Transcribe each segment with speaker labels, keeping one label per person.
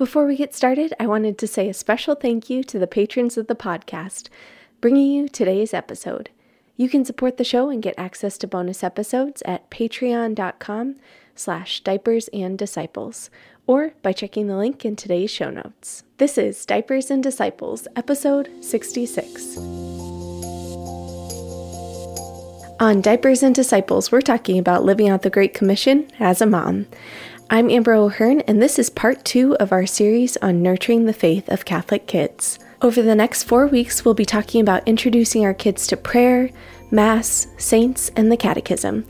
Speaker 1: Before we get started, I wanted to say a special thank you to the patrons of the podcast, bringing you today's episode. You can support the show and get access to bonus episodes at patreon.com slash diapers and disciples, or by checking the link in today's show notes. This is Diapers and Disciples, episode 66. On Diapers and Disciples, we're talking about living out the Great Commission as a mom. I'm Amber O'Hearn, and this is part two of our series on nurturing the faith of Catholic kids. Over the next four weeks, we'll be talking about introducing our kids to prayer, Mass, saints, and the Catechism.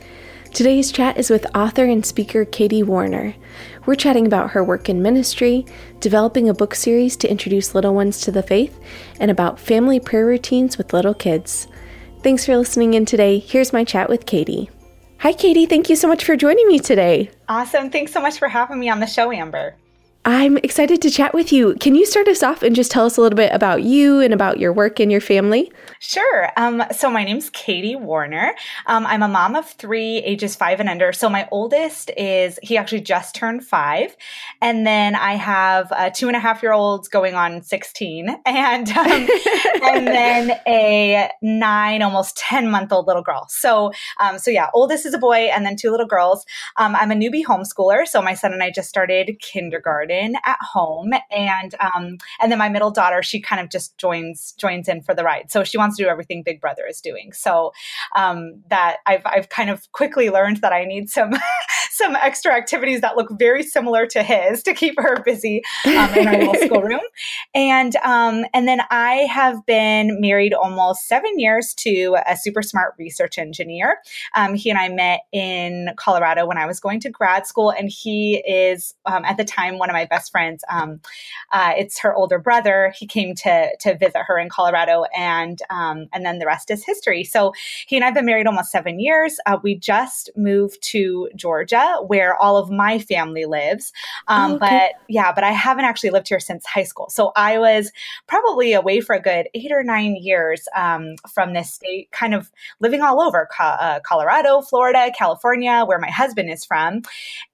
Speaker 1: Today's chat is with author and speaker Katie Warner. We're chatting about her work in ministry, developing a book series to introduce little ones to the faith, and about family prayer routines with little kids. Thanks for listening in today. Here's my chat with Katie. Hi, Katie. Thank you so much for joining me today.
Speaker 2: Awesome. Thanks so much for having me on the show, Amber.
Speaker 1: I'm excited to chat with you. Can you start us off and just tell us a little bit about you and about your work and your family?
Speaker 2: Sure. Um, so my name's Katie Warner. Um, I'm a mom of three, ages five and under. So my oldest is he actually just turned five, and then I have a two and a half year olds going on sixteen, and um, and then a nine, almost ten month old little girl. So um, so yeah, oldest is a boy, and then two little girls. Um, I'm a newbie homeschooler, so my son and I just started kindergarten garden at home, and um, and then my middle daughter, she kind of just joins joins in for the ride. So she wants to do everything Big Brother is doing. So um, that I've I've kind of quickly learned that I need some some extra activities that look very similar to his to keep her busy um, in our little schoolroom. And um, and then I have been married almost seven years to a super smart research engineer. Um, he and I met in Colorado when I was going to grad school, and he is um, at the time one of my best friends. Um, uh, it's her older brother. He came to to visit her in Colorado, and um, and then the rest is history. So he and I've been married almost seven years. Uh, we just moved to Georgia, where all of my family lives. Um, oh, okay. But yeah, but I haven't actually lived here since high school. So I was probably away for a good eight or nine years um, from this state, kind of living all over uh, Colorado, Florida, California, where my husband is from.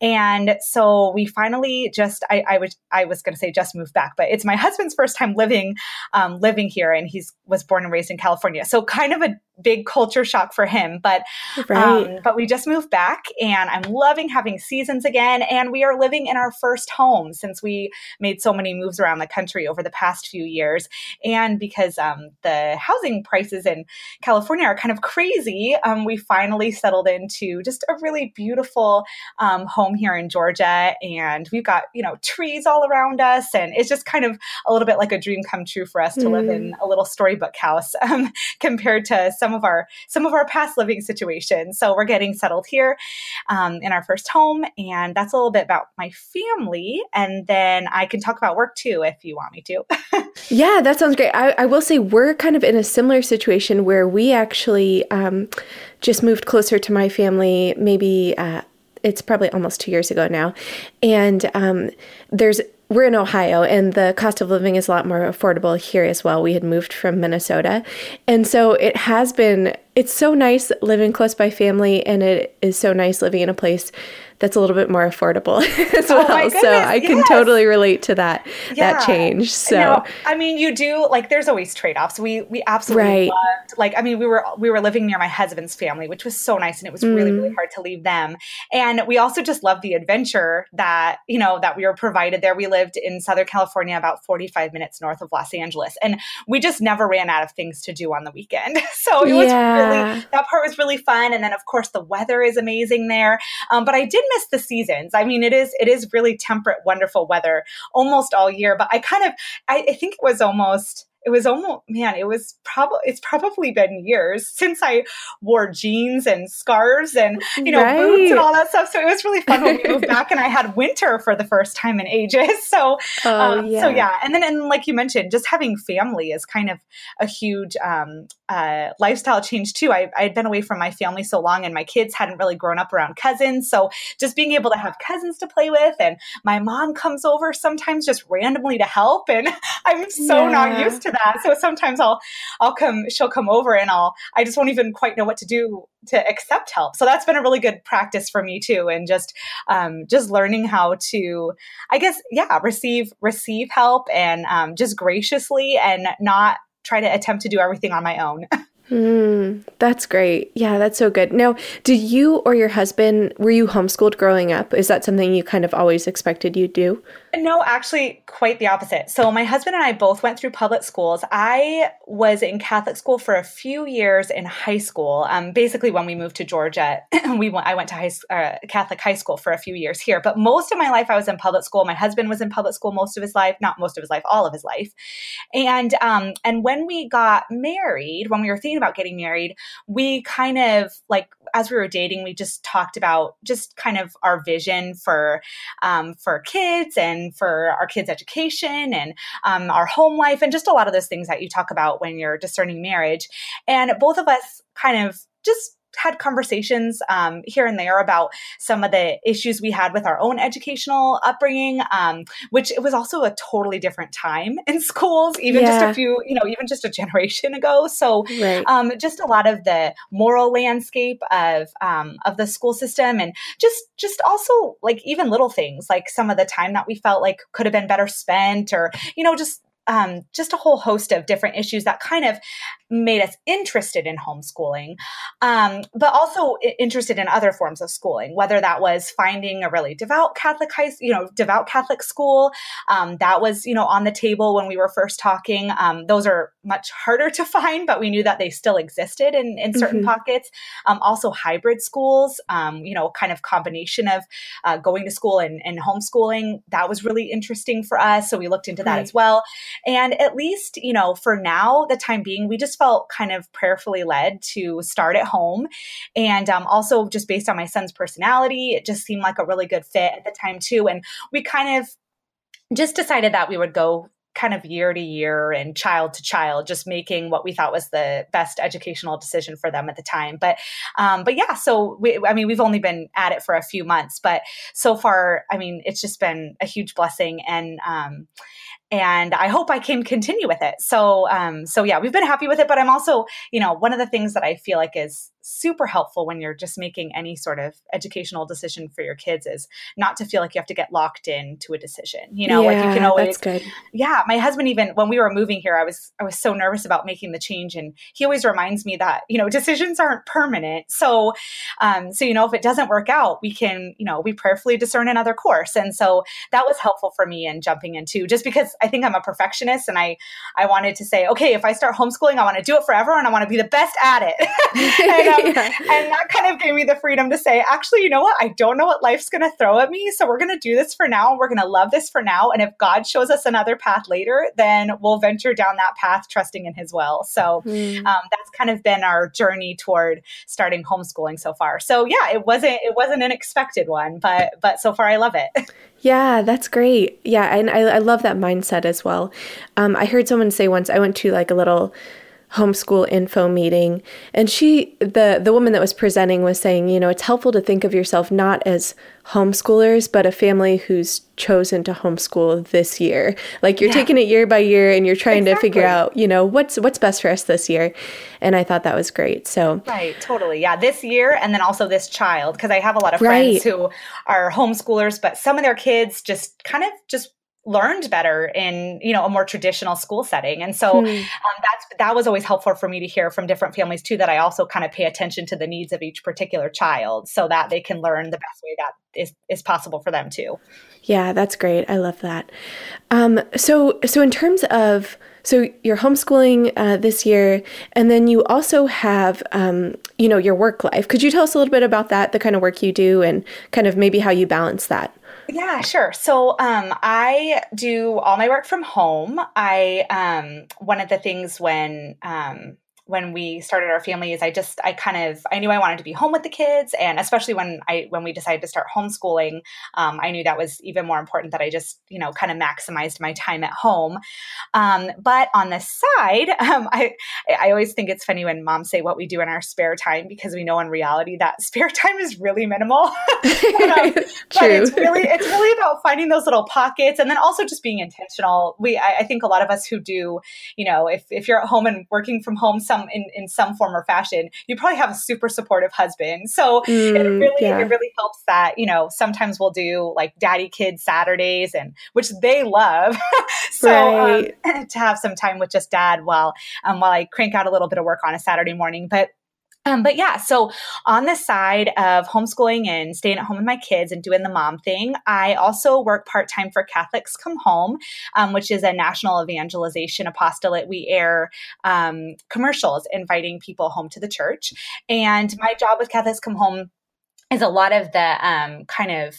Speaker 2: And so we finally just I, I was I was going to say just moved back, but it's my husband's first time living um, living here, and he's was born and raised in California. So kind of a big culture shock for him. But right. um, but we just moved back, and I'm loving having seasons again. And we are living in our first home since we made so many moves around the country over the past few years, and because um, the housing prices in California are kind of crazy, um, we finally settled into just a really beautiful um, home here in Georgia, and we've got you know trees all around us, and it's just kind of a little bit like a dream come true for us to mm. live in mm. a little storybook house um, compared to some some of our some of our past living situations. So we're getting settled here um, in our first home, and that's a little bit about my family. And then I can talk about work too if you want me to.
Speaker 1: yeah, that sounds great. I, I, will say we're kind of in a similar situation where we actually um, just moved closer to my family, maybe. Uh, it's probably almost two years ago now. And um, there's we're in Ohio and the cost of living is a lot more affordable here as well. We had moved from Minnesota. And so it has been, it's so nice living close by family and it is so nice living in a place that's a little bit more affordable as oh well. so I yes. can totally relate to that yeah. that change. So
Speaker 2: I mean, you do like there's always trade offs. We we absolutely right. loved like I mean we were we were living near my husband's family, which was so nice, and it was mm. really really hard to leave them. And we also just loved the adventure that you know that we were provided there. We lived in Southern California, about 45 minutes north of Los Angeles, and we just never ran out of things to do on the weekend. So it yeah. was really that part was really fun. And then of course the weather is amazing there. Um, but I did miss the seasons. I mean, it is it is really temperate, wonderful weather almost all year. But I kind of I, I think it was almost it was almost man it was probably it's probably been years since i wore jeans and scarves and you know right. boots and all that stuff so it was really fun when we moved back and i had winter for the first time in ages so oh, um, yeah. so yeah and then and like you mentioned just having family is kind of a huge um, uh, lifestyle change too I, I had been away from my family so long and my kids hadn't really grown up around cousins so just being able to have cousins to play with and my mom comes over sometimes just randomly to help and I'm so yeah. not used to that. So sometimes I'll I'll come she'll come over and I'll I just won't even quite know what to do to accept help. So that's been a really good practice for me too, and just um, just learning how to, I guess, yeah, receive receive help and um, just graciously and not try to attempt to do everything on my own.
Speaker 1: Mm, that's great. Yeah, that's so good. Now, did you or your husband were you homeschooled growing up? Is that something you kind of always expected you'd do?
Speaker 2: No, actually, quite the opposite. So, my husband and I both went through public schools. I was in Catholic school for a few years in high school. Um, basically, when we moved to Georgia, we went, I went to high, uh, Catholic high school for a few years here. But most of my life, I was in public school. My husband was in public school most of his life, not most of his life, all of his life. And um, and when we got married, when we were thinking about getting married, we kind of like as we were dating, we just talked about just kind of our vision for um, for kids and for our kids' education and um, our home life and just a lot of those things that you talk about when you're discerning marriage. And both of us kind of just had conversations um, here and there about some of the issues we had with our own educational upbringing, um, which it was also a totally different time in schools, even yeah. just a few, you know, even just a generation ago. So, right. um, just a lot of the moral landscape of um, of the school system, and just just also like even little things like some of the time that we felt like could have been better spent, or you know, just um, just a whole host of different issues that kind of made us interested in homeschooling, um, but also interested in other forms of schooling, whether that was finding a really devout Catholic high, you know, devout Catholic school. Um, that was, you know, on the table when we were first talking. Um, those are much harder to find, but we knew that they still existed in, in certain mm-hmm. pockets. Um, also, hybrid schools, um, you know, kind of combination of uh, going to school and, and, homeschooling. That was really interesting for us. So we looked into that right. as well. And at least, you know, for now, the time being, we just felt kind of prayerfully led to start at home. And um, also, just based on my son's personality, it just seemed like a really good fit at the time, too. And we kind of just decided that we would go kind of year to year and child to child, just making what we thought was the best educational decision for them at the time. But, um, but yeah, so we, I mean, we've only been at it for a few months, but so far, I mean, it's just been a huge blessing. And, um, and I hope I can continue with it. So, um, so yeah, we've been happy with it. But I'm also, you know, one of the things that I feel like is super helpful when you're just making any sort of educational decision for your kids is not to feel like you have to get locked in to a decision. You know, yeah, like you can always. Yeah, my husband even when we were moving here, I was I was so nervous about making the change, and he always reminds me that you know decisions aren't permanent. So, um, so you know, if it doesn't work out, we can you know we prayerfully discern another course, and so that was helpful for me in jumping into just because I think I'm a perfectionist, and I I wanted to say, okay, if I start homeschooling, I want to do it forever, and I want to be the best at it. and, um, yeah. and that kind of gave me the freedom to say, actually, you know what? I don't know what life's going to throw at me. So we're going to do this for now. We're going to love this for now. And if God shows us another path later, then we'll venture down that path, trusting in His will. So mm. um, that's kind of been our journey toward starting homeschooling so far. So yeah, it wasn't it wasn't an expected one, but but so far I love it.
Speaker 1: Yeah, that's great. Yeah, and I, I love that mindset as well. Um, I heard someone say once I went to like a little homeschool info meeting. And she the the woman that was presenting was saying you know it's helpful to think of yourself not as homeschoolers but a family who's chosen to homeschool this year. Like you're yeah. taking it year by year and you're trying exactly. to figure out you know what's what's best for us this year. And i thought that was great. So
Speaker 2: right. Totally. Yeah. This year and then also this child because i have a lot of friends right. who are homeschoolers but some of their kids just kind of just learned better in you know a more traditional school setting. And so hmm. um, that's that was always helpful for me to hear from different families too that i also kind of pay attention to the needs of each particular child so that they can learn the best way that is, is possible for them too.
Speaker 1: Yeah that's great. I love that. Um, so so in terms of so you're homeschooling uh, this year and then you also have um, you know your work life could you tell us a little bit about that the kind of work you do and kind of maybe how you balance that
Speaker 2: yeah, sure. So um, I do all my work from home. I um, one of the things when um, when we started our family is I just I kind of I knew I wanted to be home with the kids, and especially when I when we decided to start homeschooling, um, I knew that was even more important that I just you know kind of maximized my time at home. Um, but on the side, um, I I always think it's funny when moms say what we do in our spare time because we know in reality that spare time is really minimal. but, um, but it's really it's really about finding those little pockets and then also just being intentional. We I, I think a lot of us who do you know if if you're at home and working from home some in, in some form or fashion, you probably have a super supportive husband. So mm, it really yeah. it really helps that, you know, sometimes we'll do like daddy kid Saturdays and which they love. so um, right. um, to have some time with just dad while um, while I crank out a little bit of work on a Saturday morning. But um, but yeah, so on the side of homeschooling and staying at home with my kids and doing the mom thing, I also work part time for Catholics Come Home, um, which is a national evangelization apostolate. We air um, commercials inviting people home to the church. And my job with Catholics Come Home is a lot of the um, kind of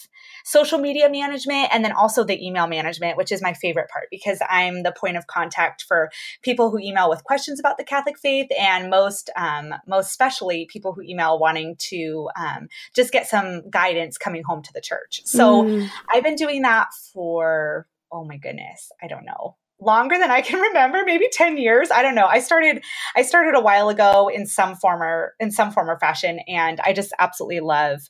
Speaker 2: social media management and then also the email management, which is my favorite part because I'm the point of contact for people who email with questions about the Catholic faith and most, um, most especially people who email wanting to um, just get some guidance coming home to the church. So mm. I've been doing that for, oh my goodness, I don't know, longer than I can remember, maybe 10 years. I don't know. I started I started a while ago in some form or in some form or fashion, and I just absolutely love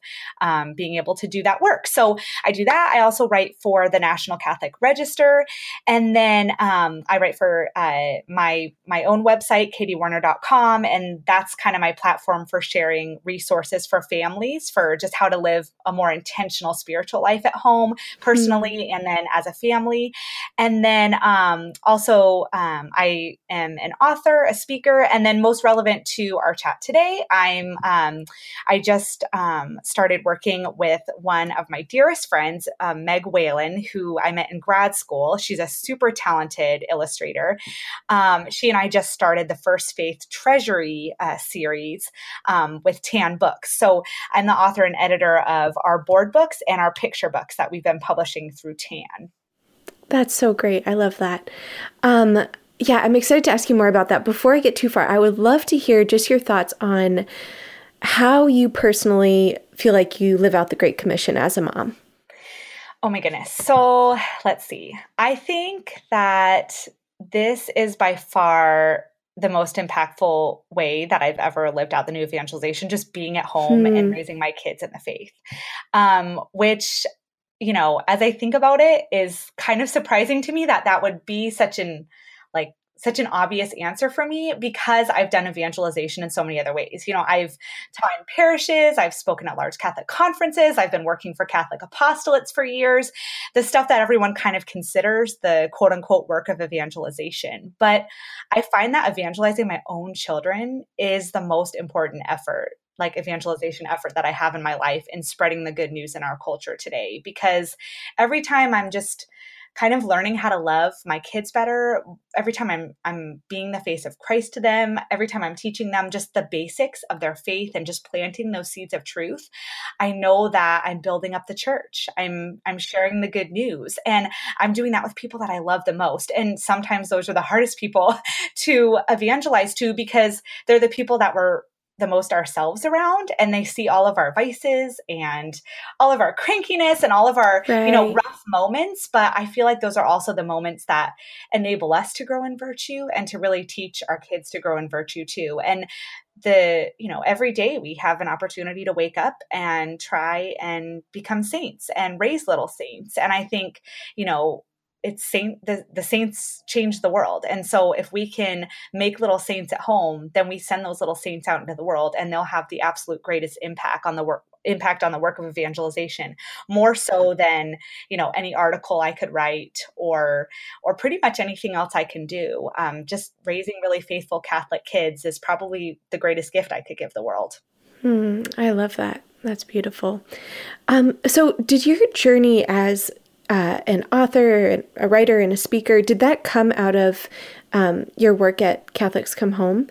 Speaker 2: um, being able to do that work. So I do that. I also write for the National Catholic Register, and then um, I write for uh, my my own website, katiewarner.com, and that's kind of my platform for sharing resources for families for just how to live a more intentional spiritual life at home, personally, mm-hmm. and then as a family. And then um, um, also, um, I am an author, a speaker, and then most relevant to our chat today, I'm um, I just um, started working with one of my dearest friends, uh, Meg Whalen, who I met in grad school. She's a super talented illustrator. Um, she and I just started the First Faith Treasury uh, series with Tan Books. So I'm the author and editor of our board books and our picture books that we've been publishing through Tan.
Speaker 1: That's so great. I love that. Um, yeah, I'm excited to ask you more about that. Before I get too far, I would love to hear just your thoughts on how you personally feel like you live out the Great Commission as a mom.
Speaker 2: Oh my goodness. So let's see. I think that this is by far the most impactful way that I've ever lived out the new evangelization, just being at home hmm. and raising my kids in the faith, um, which you know, as I think about it, is kind of surprising to me that that would be such an like such an obvious answer for me because I've done evangelization in so many other ways. You know, I've taught in parishes, I've spoken at large Catholic conferences, I've been working for Catholic apostolates for years, the stuff that everyone kind of considers the quote unquote work of evangelization. But I find that evangelizing my own children is the most important effort like evangelization effort that I have in my life in spreading the good news in our culture today. Because every time I'm just kind of learning how to love my kids better, every time I'm I'm being the face of Christ to them, every time I'm teaching them just the basics of their faith and just planting those seeds of truth, I know that I'm building up the church. I'm I'm sharing the good news and I'm doing that with people that I love the most. And sometimes those are the hardest people to evangelize to because they're the people that were the most ourselves around and they see all of our vices and all of our crankiness and all of our right. you know rough moments but i feel like those are also the moments that enable us to grow in virtue and to really teach our kids to grow in virtue too and the you know every day we have an opportunity to wake up and try and become saints and raise little saints and i think you know it's saint the, the saints change the world. And so if we can make little saints at home then we send those little saints out into the world and they'll have the absolute greatest impact on the work impact on the work of evangelization. More so than you know any article i could write or or pretty much anything else i can do. Um, just raising really faithful catholic kids is probably the greatest gift i could give the world.
Speaker 1: Hmm, i love that. That's beautiful. Um, so did your journey as uh, an author, a writer, and a speaker. Did that come out of um, your work at Catholics Come Home,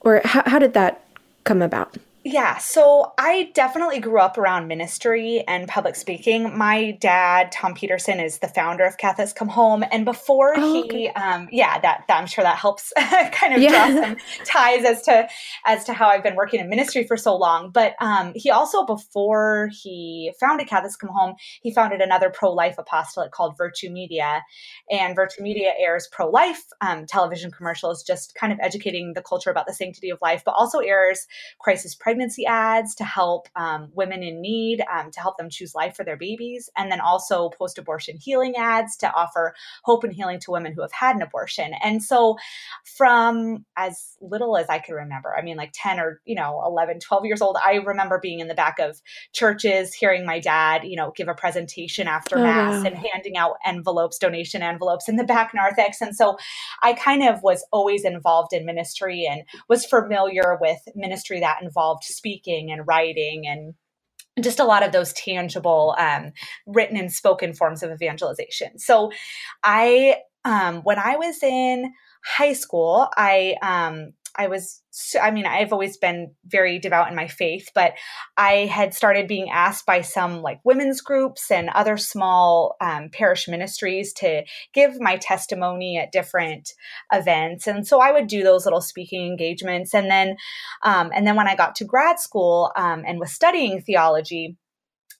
Speaker 1: or how, how did that come about?
Speaker 2: Yeah, so I definitely grew up around ministry and public speaking. My dad, Tom Peterson, is the founder of Catholics Come Home, and before oh, he, okay. um, yeah, that, that, I'm sure that helps kind of yeah. draw some ties as to as to how I've been working in ministry for so long. But um, he also, before he founded Catholics Come Home, he founded another pro life apostolate called Virtue Media, and Virtue Media airs pro life um, television commercials, just kind of educating the culture about the sanctity of life, but also airs crisis pregnancy pregnancy ads to help um, women in need, um, to help them choose life for their babies, and then also post abortion healing ads to offer hope and healing to women who have had an abortion. And so, from as little as I can remember, I mean, like 10 or, you know, 11, 12 years old, I remember being in the back of churches, hearing my dad, you know, give a presentation after oh, Mass wow. and handing out envelopes, donation envelopes in the back narthex. And so, I kind of was always involved in ministry and was familiar with ministry that involved speaking and writing and just a lot of those tangible um, written and spoken forms of evangelization. So I, um, when I was in high school, I um, I was, I mean, I've always been very devout in my faith, but I had started being asked by some like women's groups and other small um, parish ministries to give my testimony at different events. And so I would do those little speaking engagements. And then, um, and then when I got to grad school um, and was studying theology,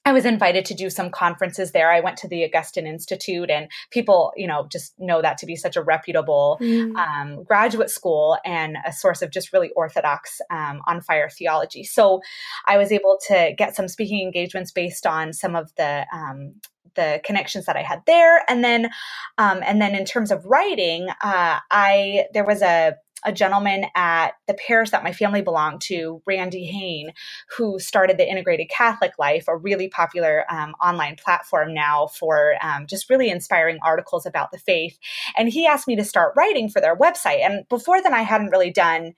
Speaker 2: I was invited to do some conferences there. I went to the Augustine Institute, and people, you know, just know that to be such a reputable mm. um, graduate school and a source of just really orthodox, um, on fire theology. So I was able to get some speaking engagements based on some of the um, the connections that I had there, and then, um, and then in terms of writing, uh, I there was a a gentleman at the parish that my family belonged to, Randy Hain, who started the Integrated Catholic Life, a really popular um, online platform now for um, just really inspiring articles about the faith. And he asked me to start writing for their website. And before then, I hadn't really done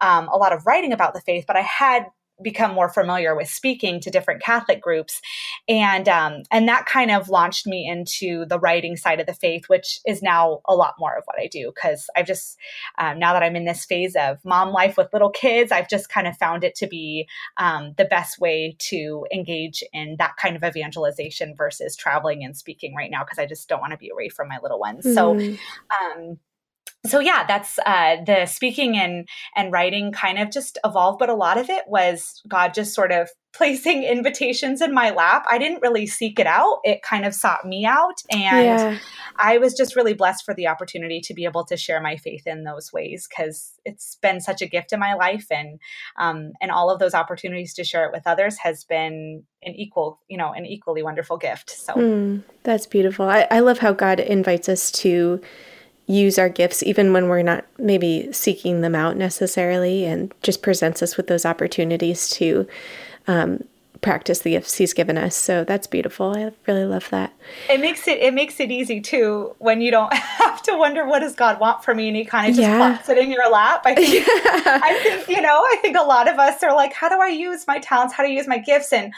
Speaker 2: um, a lot of writing about the faith, but I had become more familiar with speaking to different Catholic groups, and um, and that kind of launched me into the writing side of the faith, which is now a lot more of what I do because I've just um, now that I'm in this phase of mom life with little kids, I've just kind of found it to be um, the best way to engage in that kind of evangelization versus traveling and speaking right now because I just don't want to be away from my little ones. Mm-hmm. So. So yeah that's uh, the speaking and and writing kind of just evolved but a lot of it was god just sort of placing invitations in my lap. I didn't really seek it out. It kind of sought me out and yeah. i was just really blessed for the opportunity to be able to share my faith in those ways because it's been such a gift in my life and um, and all of those opportunities to share it with others has been an equal you know an equally wonderful gift so. Mm,
Speaker 1: that's beautiful. I, I love how god invites us to use our gifts even when we're not maybe seeking them out necessarily and just presents us with those opportunities to um, practice the gifts he's given us. So that's beautiful. I really love that.
Speaker 2: It makes it it makes it easy too when you don't have to wonder what does god want from me? And he kind of just yeah. plops it in your lap. I think yeah. i think you know i think a lot of us are like how do i use my talents? How do i use my gifts? And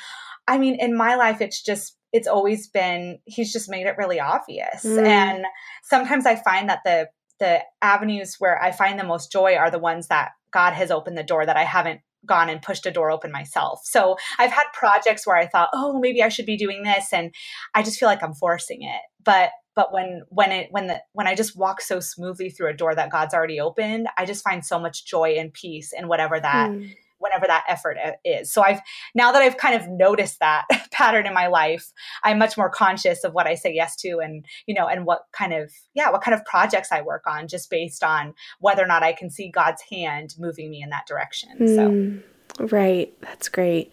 Speaker 2: i mean in my life it's just it's always been he's just made it really obvious. Mm. and sometimes i find that the the avenues where i find the most joy are the ones that god has opened the door that i haven't gone and pushed a door open myself. So i've had projects where i thought oh maybe i should be doing this and i just feel like i'm forcing it. But but when when it when the when i just walk so smoothly through a door that god's already opened i just find so much joy and peace in whatever that mm whenever that effort is. So I've now that I've kind of noticed that pattern in my life, I'm much more conscious of what I say yes to and, you know, and what kind of, yeah, what kind of projects I work on just based on whether or not I can see God's hand moving me in that direction. Mm. So
Speaker 1: hmm. Right, that's great.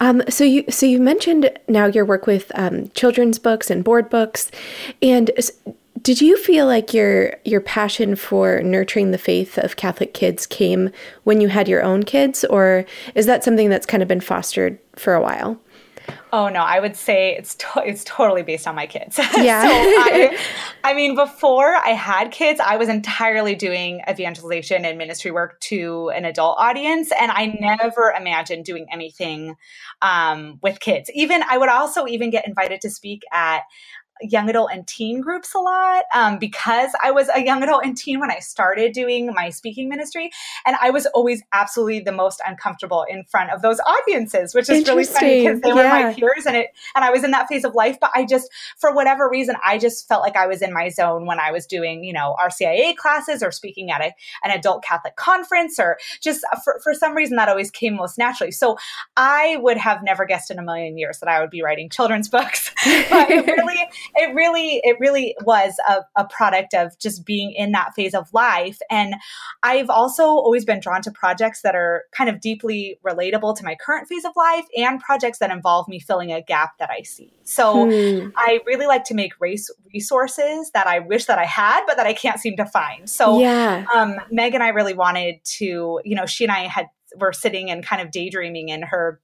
Speaker 1: Um, so you so you mentioned now your work with um, children's books and board books, and did you feel like your your passion for nurturing the faith of Catholic kids came when you had your own kids, or is that something that's kind of been fostered for a while?
Speaker 2: Oh no, I would say it's to- it's totally based on my kids. Yeah. so I, I mean, before I had kids, I was entirely doing evangelization and ministry work to an adult audience, and I never imagined doing anything um, with kids. Even I would also even get invited to speak at young adult and teen groups a lot um, because I was a young adult and teen when I started doing my speaking ministry. And I was always absolutely the most uncomfortable in front of those audiences, which is really funny because they yeah. were my peers and it and I was in that phase of life. But I just, for whatever reason, I just felt like I was in my zone when I was doing, you know, RCIA classes or speaking at a, an adult Catholic conference or just for, for some reason that always came most naturally. So I would have never guessed in a million years that I would be writing children's books. but it really, it really, it really was a, a product of just being in that phase of life. And I've also always been drawn to projects that are kind of deeply relatable to my current phase of life and projects that involve me filling a gap that I see. So hmm. I really like to make race resources that I wish that I had, but that I can't seem to find. So yeah. um, Meg and I really wanted to, you know, she and I had were sitting and kind of daydreaming in her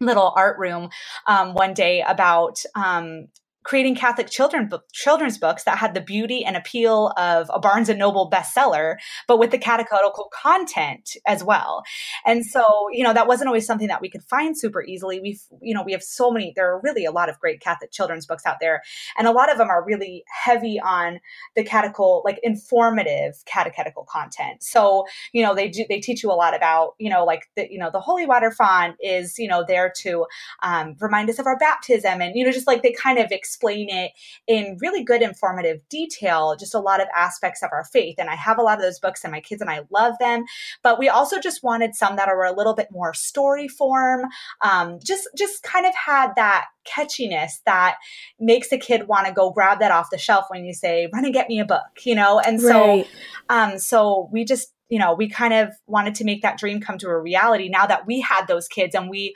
Speaker 2: little art room um, one day about um, creating Catholic children children's books that had the beauty and appeal of a Barnes and Noble bestseller, but with the catechetical content as well. And so, you know, that wasn't always something that we could find super easily. We've, you know, we have so many. There are really a lot of great Catholic children's books out there, and a lot of them are really heavy on the catechetical, like informative catechetical content. So, you know, they do they teach you a lot about, you know, like the, you know, the holy water font is, you know, there to um, remind us of our baptism, and you know, just like they kind of explain it in really good informative detail, just a lot of aspects of our faith. And I have a lot of those books and my kids and I love them. But we also just wanted some that are a little bit more story form. Um, just just kind of had that catchiness that makes a kid want to go grab that off the shelf when you say, run and get me a book, you know? And so right. um, so we just you know, we kind of wanted to make that dream come to a reality now that we had those kids and we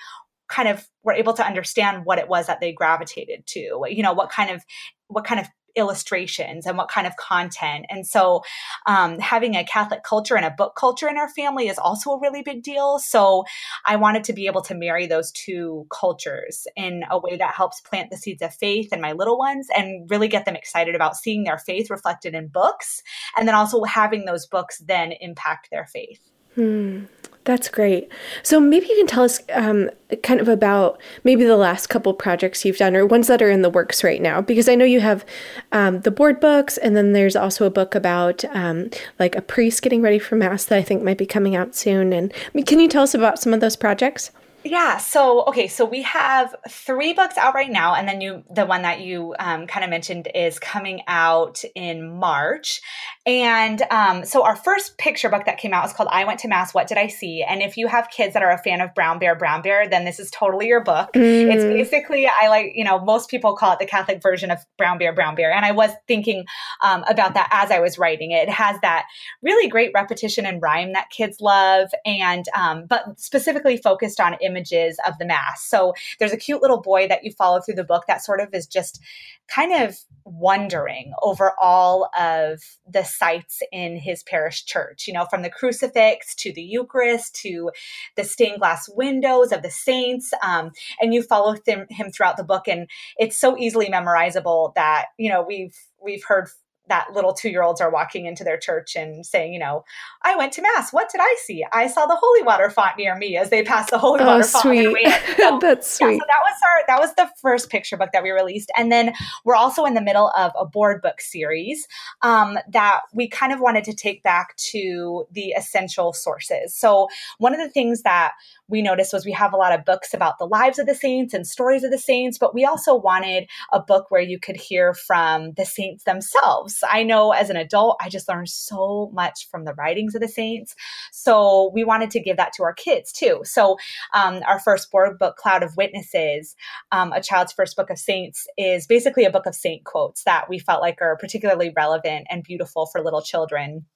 Speaker 2: kind of were able to understand what it was that they gravitated to you know what kind of what kind of illustrations and what kind of content. And so um, having a catholic culture and a book culture in our family is also a really big deal. So i wanted to be able to marry those two cultures in a way that helps plant the seeds of faith in my little ones and really get them excited about seeing their faith reflected in books and then also having those books then impact their faith
Speaker 1: hmm. That's great. So maybe you can tell us um, kind of about maybe the last couple projects you've done or ones that are in the works right now, because I know you have um, the board books, and then there's also a book about um, like a priest getting ready for mass that I think might be coming out soon. And I mean, can you tell us about some of those projects?
Speaker 2: Yeah. So okay. So we have three books out right now, and then you, the one that you um, kind of mentioned, is coming out in March. And um, so our first picture book that came out is called "I Went to Mass. What Did I See?" And if you have kids that are a fan of Brown Bear, Brown Bear, then this is totally your book. Mm. It's basically I like you know most people call it the Catholic version of Brown Bear, Brown Bear, and I was thinking um, about that as I was writing it. It has that really great repetition and rhyme that kids love, and um, but specifically focused on images of the Mass. So there's a cute little boy that you follow through the book that sort of is just kind of wondering over all of the sights in his parish church, you know, from the crucifix to the Eucharist to the stained glass windows of the saints. Um, and you follow th- him throughout the book, and it's so easily memorizable that, you know, we've we've heard that little two year olds are walking into their church and saying, you know, I went to mass. What did I see? I saw the holy water font near me as they passed the holy oh, water
Speaker 1: sweet.
Speaker 2: font.
Speaker 1: So, That's sweet.
Speaker 2: Yeah, so that was our that was the first picture book that we released, and then we're also in the middle of a board book series um, that we kind of wanted to take back to the essential sources. So one of the things that we noticed was we have a lot of books about the lives of the saints and stories of the saints, but we also wanted a book where you could hear from the saints themselves. I know as an adult, I just learned so much from the writings of the saints. So we wanted to give that to our kids too. So um, our first board book, Cloud of Witnesses, um, a child's first book of saints, is basically a book of saint quotes that we felt like are particularly relevant and beautiful for little children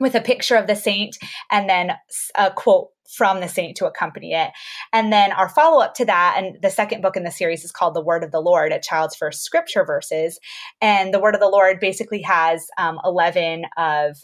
Speaker 2: with a picture of the saint and then a quote from the saint to accompany it. And then our follow up to that, and the second book in the series is called The Word of the Lord, a child's first scripture verses. And the Word of the Lord basically has um, 11 of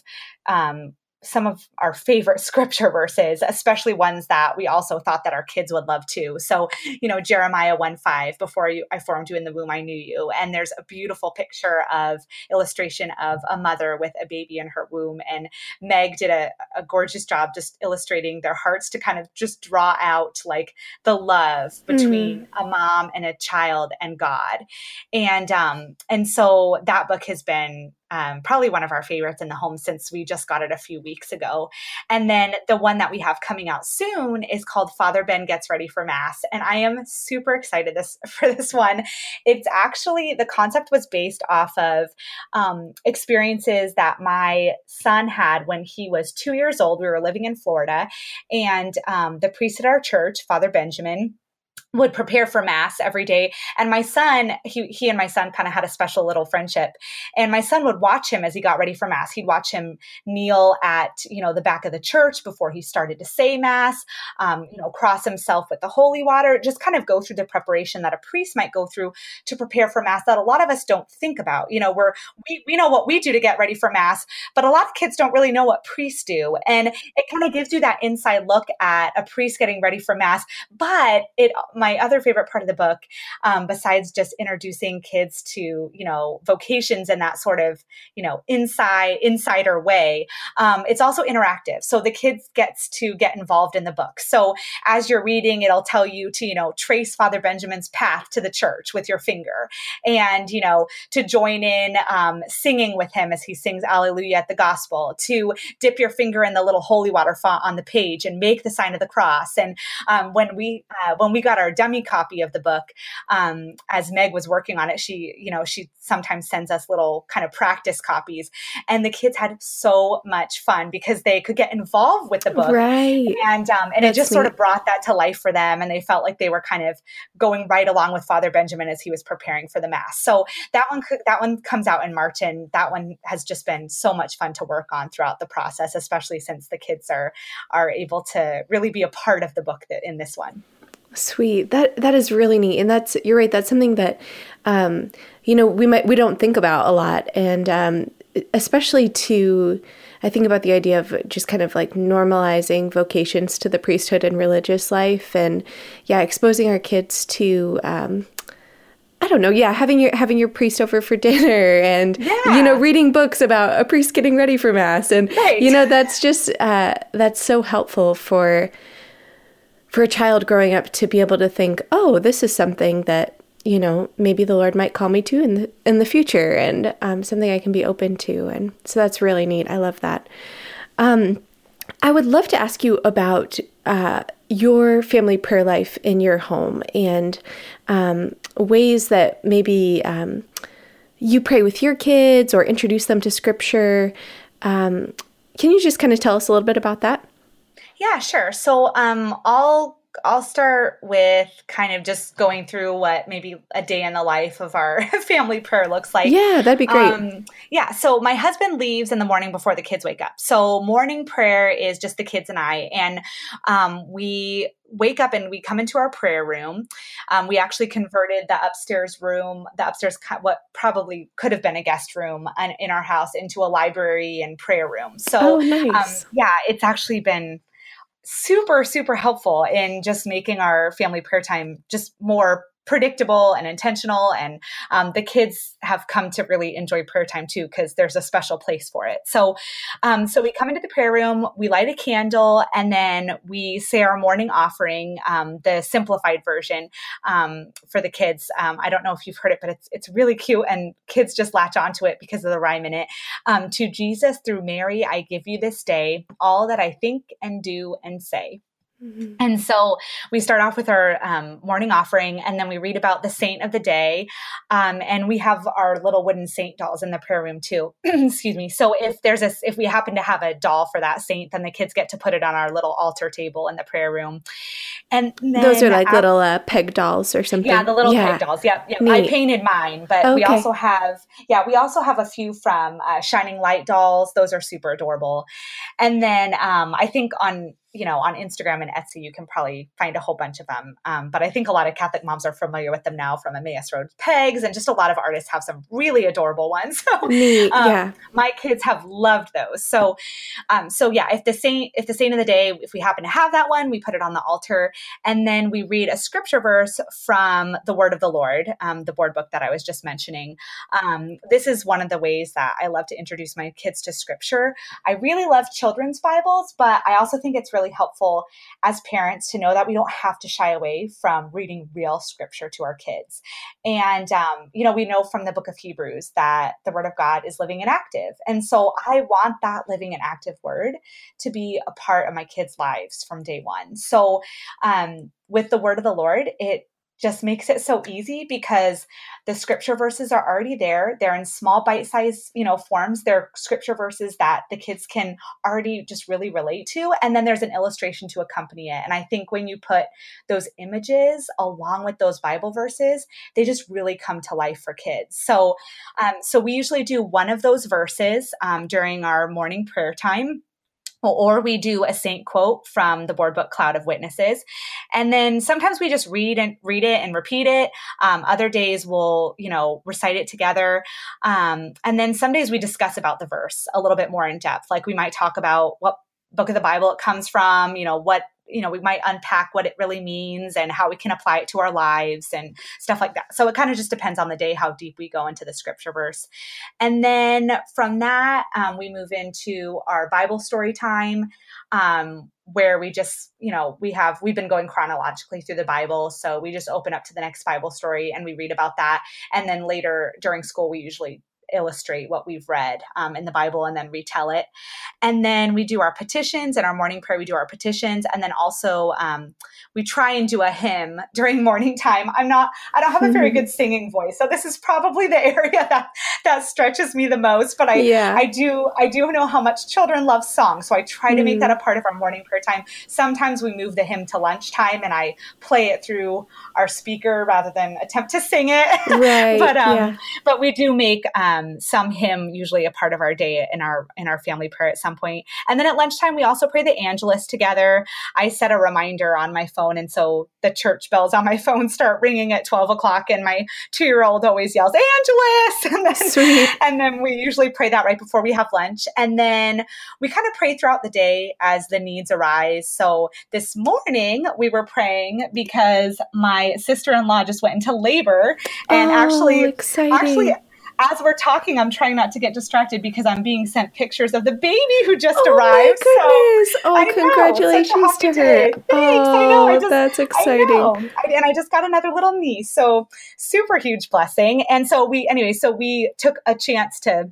Speaker 2: um, some of our favorite scripture verses, especially ones that we also thought that our kids would love too. So, you know, Jeremiah 1 5, before you, I formed you in the womb, I knew you. And there's a beautiful picture of illustration of a mother with a baby in her womb. And Meg did a, a gorgeous job just illustrating their hearts to kind of just draw out like the love between mm. a mom and a child and God. And, um, and so that book has been um, probably one of our favorites in the home since we just got it a few weeks ago. And then the one that we have coming out soon is called Father Ben Gets Ready for Mass. And I am super excited this for this one. It's actually the concept was based off of um, experiences that my son had when he was two years old. We were living in Florida, and um, the priest at our church, Father Benjamin, would prepare for mass every day. And my son he, he and my son kind of had a special little friendship. And my son would watch him as he got ready for mass. He'd watch him kneel at you know the back of the church before he started to say mass um, you know cross himself with the holy water just kind of go through the preparation that a priest might go through to prepare for mass that a lot of us don't think about. You know we're we, we know what we do to get ready for mass but a lot of kids don't really know what priests do. And it kind of gives you that inside look at a priest getting ready for mass but it my other favorite part of the book, um, besides just introducing kids to you know vocations in that sort of you know inside insider way, um, it's also interactive. So the kids gets to get involved in the book. So as you're reading, it'll tell you to you know trace Father Benjamin's path to the church with your finger, and you know to join in um, singing with him as he sings Alleluia at the Gospel. To dip your finger in the little holy water font on the page and make the sign of the cross. And um, when we uh, when we got our dummy copy of the book. Um, as Meg was working on it, she, you know, she sometimes sends us little kind of practice copies, and the kids had so much fun because they could get involved with the book,
Speaker 1: right?
Speaker 2: And um, and That's it just neat. sort of brought that to life for them, and they felt like they were kind of going right along with Father Benjamin as he was preparing for the mass. So that one, that one comes out in March, and that one has just been so much fun to work on throughout the process, especially since the kids are are able to really be a part of the book that in this one.
Speaker 1: Sweet. That that is really neat, and that's you're right. That's something that, um, you know, we might we don't think about a lot, and um, especially to, I think about the idea of just kind of like normalizing vocations to the priesthood and religious life, and yeah, exposing our kids to. Um, I don't know. Yeah, having your having your priest over for dinner, and yeah. you know, reading books about a priest getting ready for mass, and right. you know, that's just uh, that's so helpful for for a child growing up to be able to think, oh, this is something that you know maybe the Lord might call me to in the in the future, and um, something I can be open to, and so that's really neat. I love that. Um, I would love to ask you about uh, your family prayer life in your home and um, ways that maybe um, you pray with your kids or introduce them to Scripture. Um, can you just kind of tell us a little bit about that?
Speaker 2: Yeah, sure. So um, I'll I'll start with kind of just going through what maybe a day in the life of our family prayer looks like.
Speaker 1: Yeah, that'd be great. Um,
Speaker 2: yeah, so my husband leaves in the morning before the kids wake up. So morning prayer is just the kids and I, and um, we wake up and we come into our prayer room. Um, we actually converted the upstairs room, the upstairs, what probably could have been a guest room in our house, into a library and prayer room. So,
Speaker 1: oh, nice.
Speaker 2: um, yeah, it's actually been super, super helpful in just making our family prayer time just more predictable and intentional. And um, the kids have come to really enjoy prayer time too because there's a special place for it. So, um, so we come into the prayer room, we light a candle, and then we say our morning offering, um, the simplified version um, for the kids. Um, I don't know if you've heard it, but it's it's really cute, and kids just latch onto it because of the rhyme in it. Um, to Jesus through Mary, I give you this day all that I think and do and say. Mm-hmm. And so we start off with our um, morning offering, and then we read about the saint of the day. Um, and we have our little wooden saint dolls in the prayer room too. Excuse me. So if there's a, if we happen to have a doll for that saint, then the kids get to put it on our little altar table in the prayer room.
Speaker 1: And those are like little uh, peg dolls or something.
Speaker 2: Yeah, the little yeah. peg dolls. Yep. yep. I painted mine, but okay. we also have yeah, we also have a few from uh, Shining Light dolls. Those are super adorable. And then um, I think on you know, on Instagram and Etsy, you can probably find a whole bunch of them. Um, but I think a lot of Catholic moms are familiar with them now from Emmaus Road Pegs, and just a lot of artists have some really adorable ones. So,
Speaker 1: Neat, um, yeah.
Speaker 2: my kids have loved those. So, um, so yeah, if the saint, if the saint of the day, if we happen to have that one, we put it on the altar, and then we read a scripture verse from the Word of the Lord, um, the board book that I was just mentioning. Um, this is one of the ways that I love to introduce my kids to scripture. I really love children's Bibles, but I also think it's really helpful as parents to know that we don't have to shy away from reading real scripture to our kids. And, um, you know, we know from the book of Hebrews that the Word of God is living and active. And so I want that living and active Word to be a part of my kids' lives from day one. So, um, with the Word of the Lord, it just makes it so easy because the scripture verses are already there. They're in small bite-sized you know forms. They're scripture verses that the kids can already just really relate to and then there's an illustration to accompany it. And i think when you put those images along with those bible verses they just really come to life for kids. So um, so we usually do one of those verses um, during our morning prayer time or we do a saint quote from the board book cloud of witnesses. And then sometimes we just read and read it and repeat it. Um, other days we'll you know recite it together. Um, and then some days we discuss about the verse a little bit more in depth. Like we might talk about what book of the bible it comes from you know what you know we might unpack what it really means and how we can apply it to our lives and stuff like that. So it kind of just depends on the day how deep we go into the scripture verse. And then from that um, we move into our bible story time um, where we just you know we have we've been going chronologically through the bible. So we just open up to the next bible story and we read about that. And then later during school we usually illustrate what we've read um, in the Bible and then retell it. And then we do our petitions and our morning prayer. We do our petitions, and then also um, we try and do a hymn during morning time. I'm not, I don't have a very good singing voice, so this is probably the area that that stretches me the most. But I, yeah. I do, I do know how much children love songs, so I try to make that mm. a part of our morning prayer time. Sometimes we move the hymn to lunchtime, and I play it through our speaker rather than attempt to sing it. Right. but um, yeah. but we do make um, um, some hymn usually a part of our day in our in our family prayer at some point. And then at lunchtime, we also pray the Angelus together. I set a reminder on my phone, and so the church bells on my phone start ringing at twelve o'clock, and my two year old always yells Angelus, and then Sweet. and then we usually pray that right before we have lunch, and then we kind of pray throughout the day as the needs arise. So this morning we were praying because my sister in law just went into labor, and oh, actually, exciting. actually as we're talking, I'm trying not to get distracted because I'm being sent pictures of the baby who just
Speaker 1: oh
Speaker 2: arrived.
Speaker 1: My goodness. So, oh, congratulations to her. Thanks. Oh, I know. Just, that's exciting.
Speaker 2: I and I just got another little niece. So super huge blessing. And so we, anyway, so we took a chance to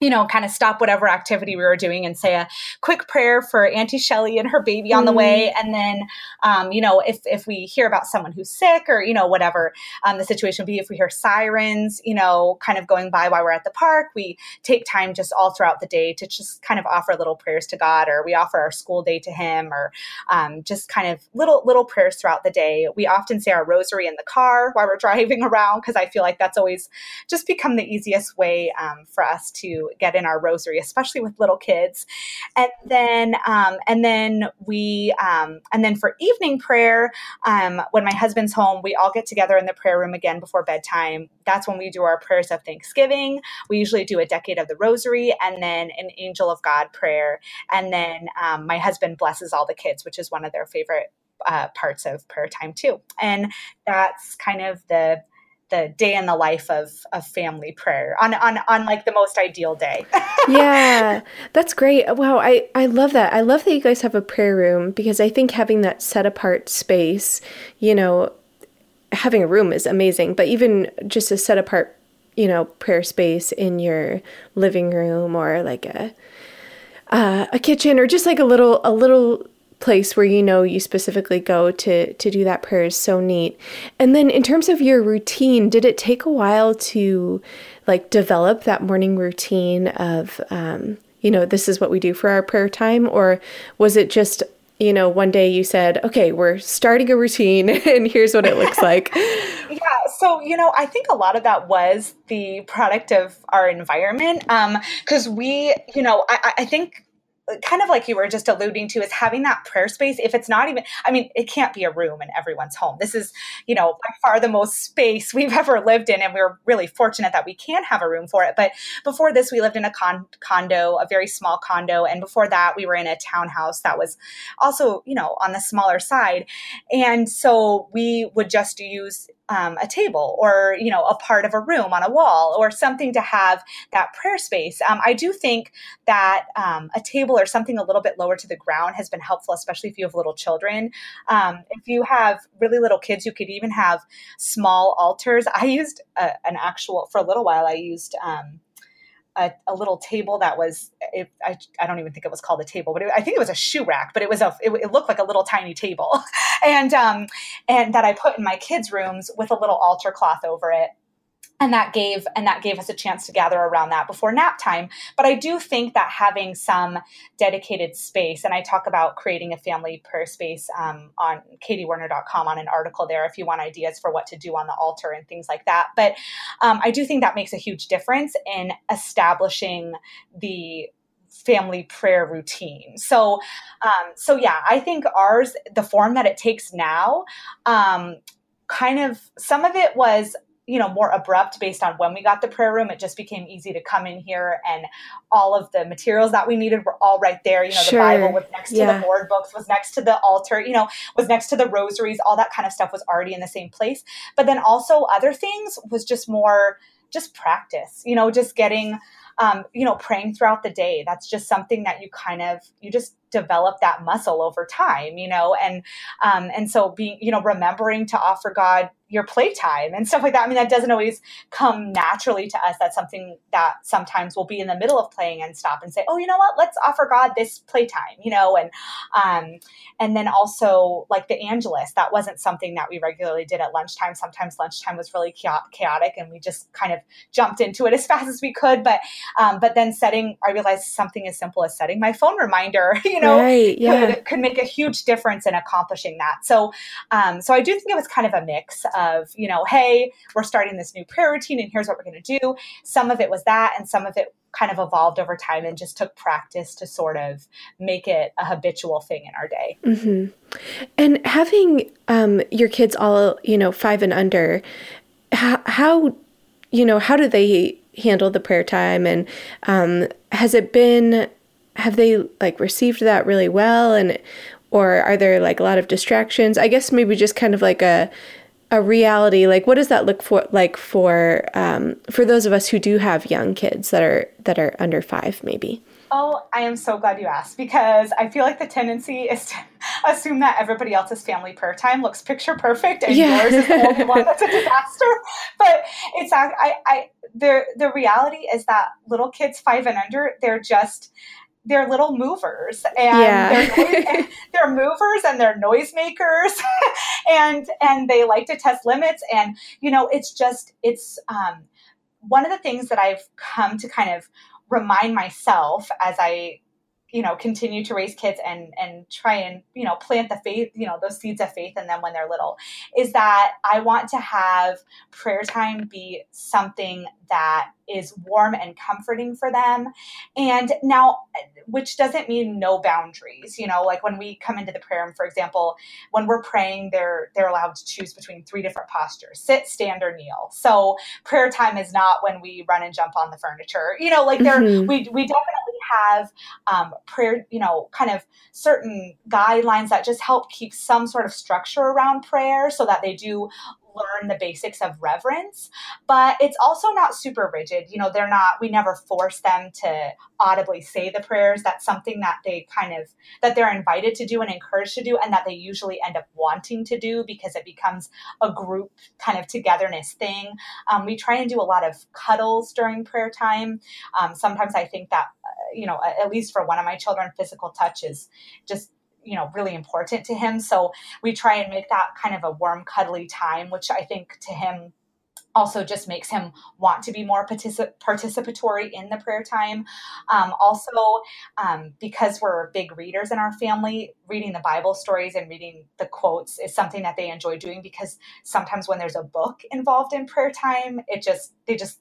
Speaker 2: you know, kind of stop whatever activity we were doing and say a quick prayer for Auntie Shelly and her baby on the way. Mm. And then, um, you know, if, if we hear about someone who's sick or, you know, whatever um, the situation be, if we hear sirens, you know, kind of going by while we're at the park, we take time just all throughout the day to just kind of offer little prayers to God or we offer our school day to Him or um, just kind of little, little prayers throughout the day. We often say our rosary in the car while we're driving around because I feel like that's always just become the easiest way um, for us to get in our rosary, especially with little kids. And then, um, and then we, um, and then for evening prayer, um, when my husband's home, we all get together in the prayer room again before bedtime. That's when we do our prayers of Thanksgiving. We usually do a decade of the rosary and then an angel of God prayer. And then um, my husband blesses all the kids, which is one of their favorite uh, parts of prayer time too. And that's kind of the the day in the life of of family prayer on on on like the most ideal day.
Speaker 1: yeah, that's great. Wow, I I love that. I love that you guys have a prayer room because I think having that set apart space, you know, having a room is amazing, but even just a set apart, you know, prayer space in your living room or like a uh, a kitchen or just like a little a little place where you know you specifically go to to do that prayer is so neat. And then in terms of your routine, did it take a while to like develop that morning routine of um, you know, this is what we do for our prayer time or was it just you know, one day you said, okay, we're starting a routine and here's what it looks like.
Speaker 2: yeah. So, you know, I think a lot of that was the product of our environment. Um, cause we, you know, I, I think kind of like you were just alluding to is having that prayer space if it's not even i mean it can't be a room in everyone's home. This is you know by far the most space we've ever lived in and we're really fortunate that we can have a room for it. But before this we lived in a con- condo a very small condo and before that we were in a townhouse that was also you know on the smaller side. And so we would just use um, a table or you know a part of a room on a wall or something to have that prayer space. Um, i do think that um, a table or something a little bit lower to the ground has been helpful especially if you have little children. Um, if you have really little kids you could even have small altars. I used a, an actual for a little while i used um, a, a, little table that was it, I, I don't even think it was called a table but it, i think it was a shoe rack but it was a it, it looked like a little tiny table. And um and that i put in my kids rooms with a little altar cloth over it and that gave and that gave us a chance to gather around that before nap time but i do think that having some dedicated space and i talk about creating a family prayer space um, on katiewarner.com on an article there if you want ideas for what to do on the altar and things like that but um, i do think that makes a huge difference in establishing the family prayer routine. So, um, so yeah, I think ours, the form that it takes now, um, kind of some of it was you know more abrupt based on when we got the prayer room. It just became easy to come in here and all of the materials that we needed were all right there. You know sure. the bible was next yeah. to the board books was next to the altar you know was next to the rosaries. All that kind of stuff was already in the same place. But then also other things was just more just practice you know just getting um, you know praying throughout the day. That's just something that you kind of you just develop that muscle over time you know and um, and so being you know remembering to offer god your playtime and stuff like that. I mean, that doesn't always come naturally to us. That's something that sometimes we'll be in the middle of playing and stop and say, "Oh, you know what? Let's offer God this playtime," you know, and um, and then also like the Angelus. That wasn't something that we regularly did at lunchtime. Sometimes lunchtime was really chaotic, and we just kind of jumped into it as fast as we could. But um, but then setting, I realized something as simple as setting my phone reminder, you know, right, yeah. could, could make a huge difference in accomplishing that. So um, so I do think it was kind of a mix of, you know, hey, we're starting this new prayer routine and here's what we're going to do. Some of it was that, and some of it kind of evolved over time and just took practice to sort of make it a habitual thing in our day.
Speaker 1: Mm-hmm. And having um, your kids all, you know, five and under, how, how, you know, how do they handle the prayer time? And um, has it been, have they like received that really well? And, or are there like a lot of distractions? I guess maybe just kind of like a, a reality like what does that look for like for um, for those of us who do have young kids that are that are under five maybe
Speaker 2: oh i am so glad you asked because i feel like the tendency is to assume that everybody else's family prayer time looks picture perfect and yeah. yours is the only one that's a disaster but it's i i the the reality is that little kids five and under they're just they're little movers and yeah. they're, they're movers and they're noisemakers and and they like to test limits and you know it's just it's um, one of the things that I've come to kind of remind myself as I you know continue to raise kids and and try and you know plant the faith you know those seeds of faith in them when they're little is that i want to have prayer time be something that is warm and comforting for them. And now, which doesn't mean no boundaries. You know, like when we come into the prayer room, for example, when we're praying, they're they're allowed to choose between three different postures: sit, stand, or kneel. So prayer time is not when we run and jump on the furniture. You know, like there mm-hmm. we we definitely have um, prayer. You know, kind of certain guidelines that just help keep some sort of structure around prayer, so that they do learn the basics of reverence, but it's also not super rigid. You know, they're not, we never force them to audibly say the prayers. That's something that they kind of, that they're invited to do and encouraged to do, and that they usually end up wanting to do because it becomes a group kind of togetherness thing. Um, we try and do a lot of cuddles during prayer time. Um, sometimes I think that, you know, at least for one of my children, physical touch is just you know really important to him so we try and make that kind of a warm cuddly time which i think to him also just makes him want to be more particip- participatory in the prayer time. Um, also, um, because we're big readers in our family, reading the Bible stories and reading the quotes is something that they enjoy doing because sometimes when there's a book involved in prayer time, it just, they just,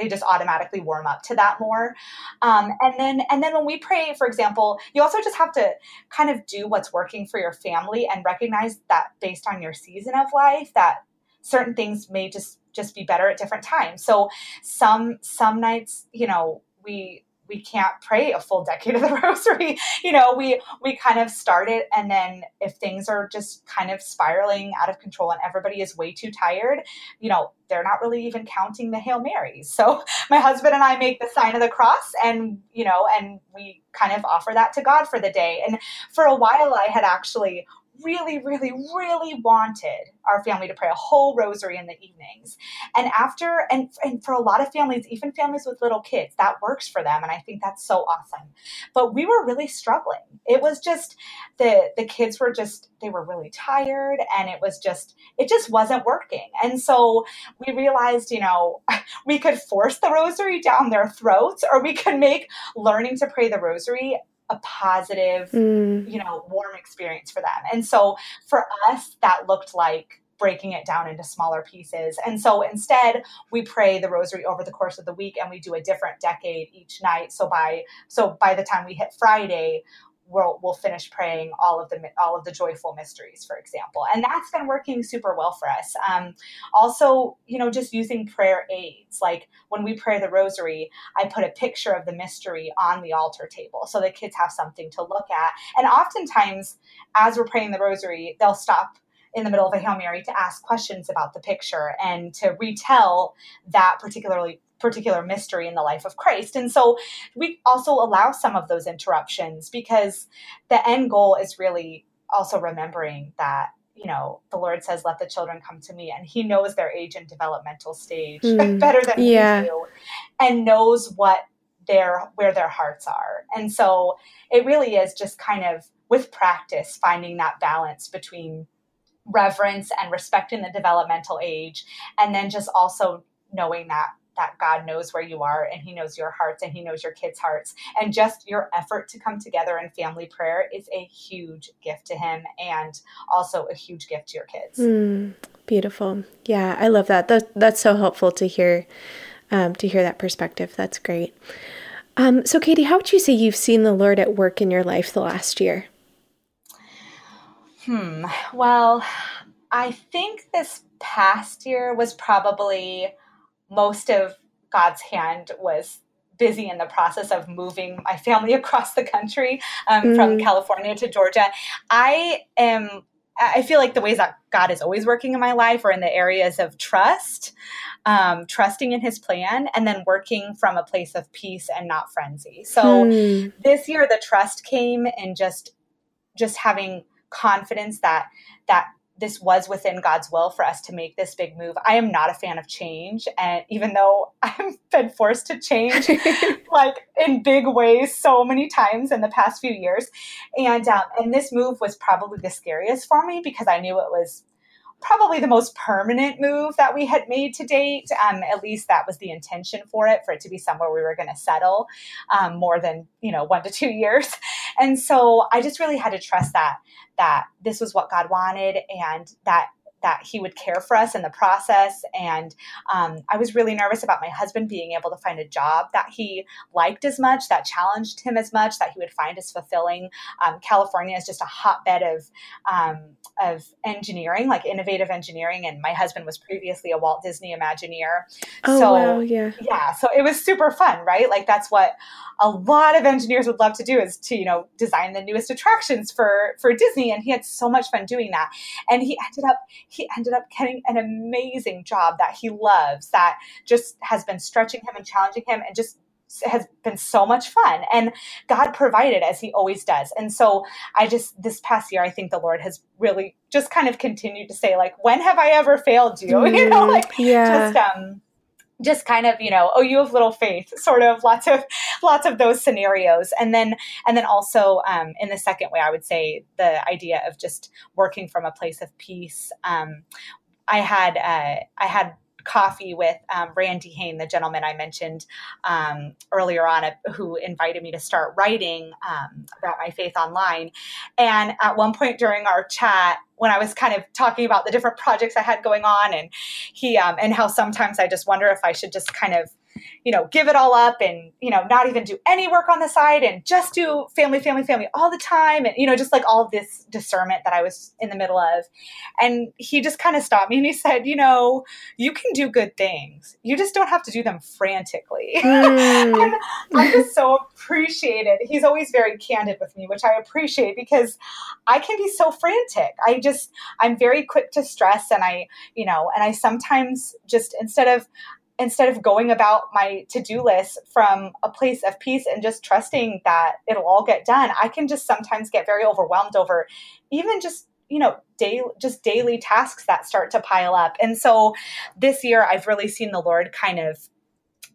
Speaker 2: they just automatically warm up to that more. Um, and then and then when we pray for example you also just have to kind of do what's working for your family and recognize that based on your season of life that certain things may just just be better at different times. So some some nights you know we we can't pray a full decade of the rosary. You know we we kind of start it and then if things are just kind of spiraling out of control and everybody is way too tired you know they're not really even counting the hail marys. So my husband and i make the sign of the cross and you know and we kind of offer that to god for the day. And for a while i had actually really, really, really wanted our family to pray a whole rosary in the evenings. And after, and, and for a lot of families, even families with little kids, that works for them. And I think that's so awesome. But we were really struggling. It was just the the kids were just they were really tired and it was just it just wasn't working. And so we realized, you know, we could force the rosary down their throats or we could make learning to pray the rosary a positive, mm. you know, warm experience for them. And so for us, that looked like breaking it down into smaller pieces. And so instead, we pray the rosary over the course of the week and we do a different decade each night. So by so by the time we hit Friday, we'll, we'll finish praying all of the all of the joyful mysteries, for example, and that's been working super well for us. Um, also, you know, just using prayer aids, like when we pray the Rosary, I put a picture of the mystery on the altar table so the kids have something to look at, and oftentimes, as we're praying the Rosary, they'll stop in the middle of a Hail Mary to ask questions about the picture and to retell that particularly particular mystery in the life of Christ. And so we also allow some of those interruptions because the end goal is really also remembering that you know the lord says let the children come to me and he knows their age and developmental stage mm, better than yeah. we do and knows what their where their hearts are and so it really is just kind of with practice finding that balance between reverence and respecting the developmental age and then just also knowing that that God knows where you are and He knows your hearts and He knows your kids' hearts. And just your effort to come together in family prayer is a huge gift to Him and also a huge gift to your kids.
Speaker 1: Mm, beautiful. Yeah, I love that. that. That's so helpful to hear. Um, to hear that perspective. That's great. Um, so, Katie, how would you say you've seen the Lord at work in your life the last year?
Speaker 2: Hmm. Well, I think this past year was probably most of God's hand was busy in the process of moving my family across the country um, mm. from California to Georgia. I am. I feel like the ways that God is always working in my life are in the areas of trust, um, trusting in His plan, and then working from a place of peace and not frenzy. So mm. this year, the trust came in just just having confidence that that this was within God's will for us to make this big move. I am not a fan of change. And even though I've been forced to change like in big ways so many times in the past few years. And, um, and this move was probably the scariest for me because I knew it was probably the most permanent move that we had made to date. Um, at least that was the intention for it, for it to be somewhere we were going to settle um, more than you know one to two years. And so I just really had to trust that that this was what God wanted, and that that he would care for us in the process. And um, I was really nervous about my husband being able to find a job that he liked as much, that challenged him as much, that he would find as fulfilling. Um, California is just a hotbed of um, of engineering, like innovative engineering. And my husband was previously a Walt Disney Imagineer.
Speaker 1: Oh, so, wow, yeah.
Speaker 2: Yeah. So it was super fun, right? Like that's what a lot of engineers would love to do is to, you know, design the newest attractions for, for Disney. And he had so much fun doing that. And he ended up, he ended up getting an amazing job that he loves that just has been stretching him and challenging him and just has been so much fun and God provided as he always does. And so I just this past year I think the Lord has really just kind of continued to say like when have I ever failed you? Mm, you know mm, like yeah. just um just kind of you know oh you have little faith sort of lots of lots of those scenarios and then and then also um, in the second way i would say the idea of just working from a place of peace um, i had uh, i had coffee with um, Randy Hain, the gentleman I mentioned um, earlier on, uh, who invited me to start writing um, about my faith online. And at one point during our chat, when I was kind of talking about the different projects I had going on, and he um, and how sometimes I just wonder if I should just kind of you know, give it all up and, you know, not even do any work on the side and just do family, family, family all the time. And, you know, just like all this discernment that I was in the middle of. And he just kind of stopped me and he said, you know, you can do good things. You just don't have to do them frantically. Mm. and I just so appreciated. He's always very candid with me, which I appreciate because I can be so frantic. I just, I'm very quick to stress and I, you know, and I sometimes just instead of instead of going about my to-do list from a place of peace and just trusting that it'll all get done i can just sometimes get very overwhelmed over even just you know daily just daily tasks that start to pile up. And so this year i've really seen the lord kind of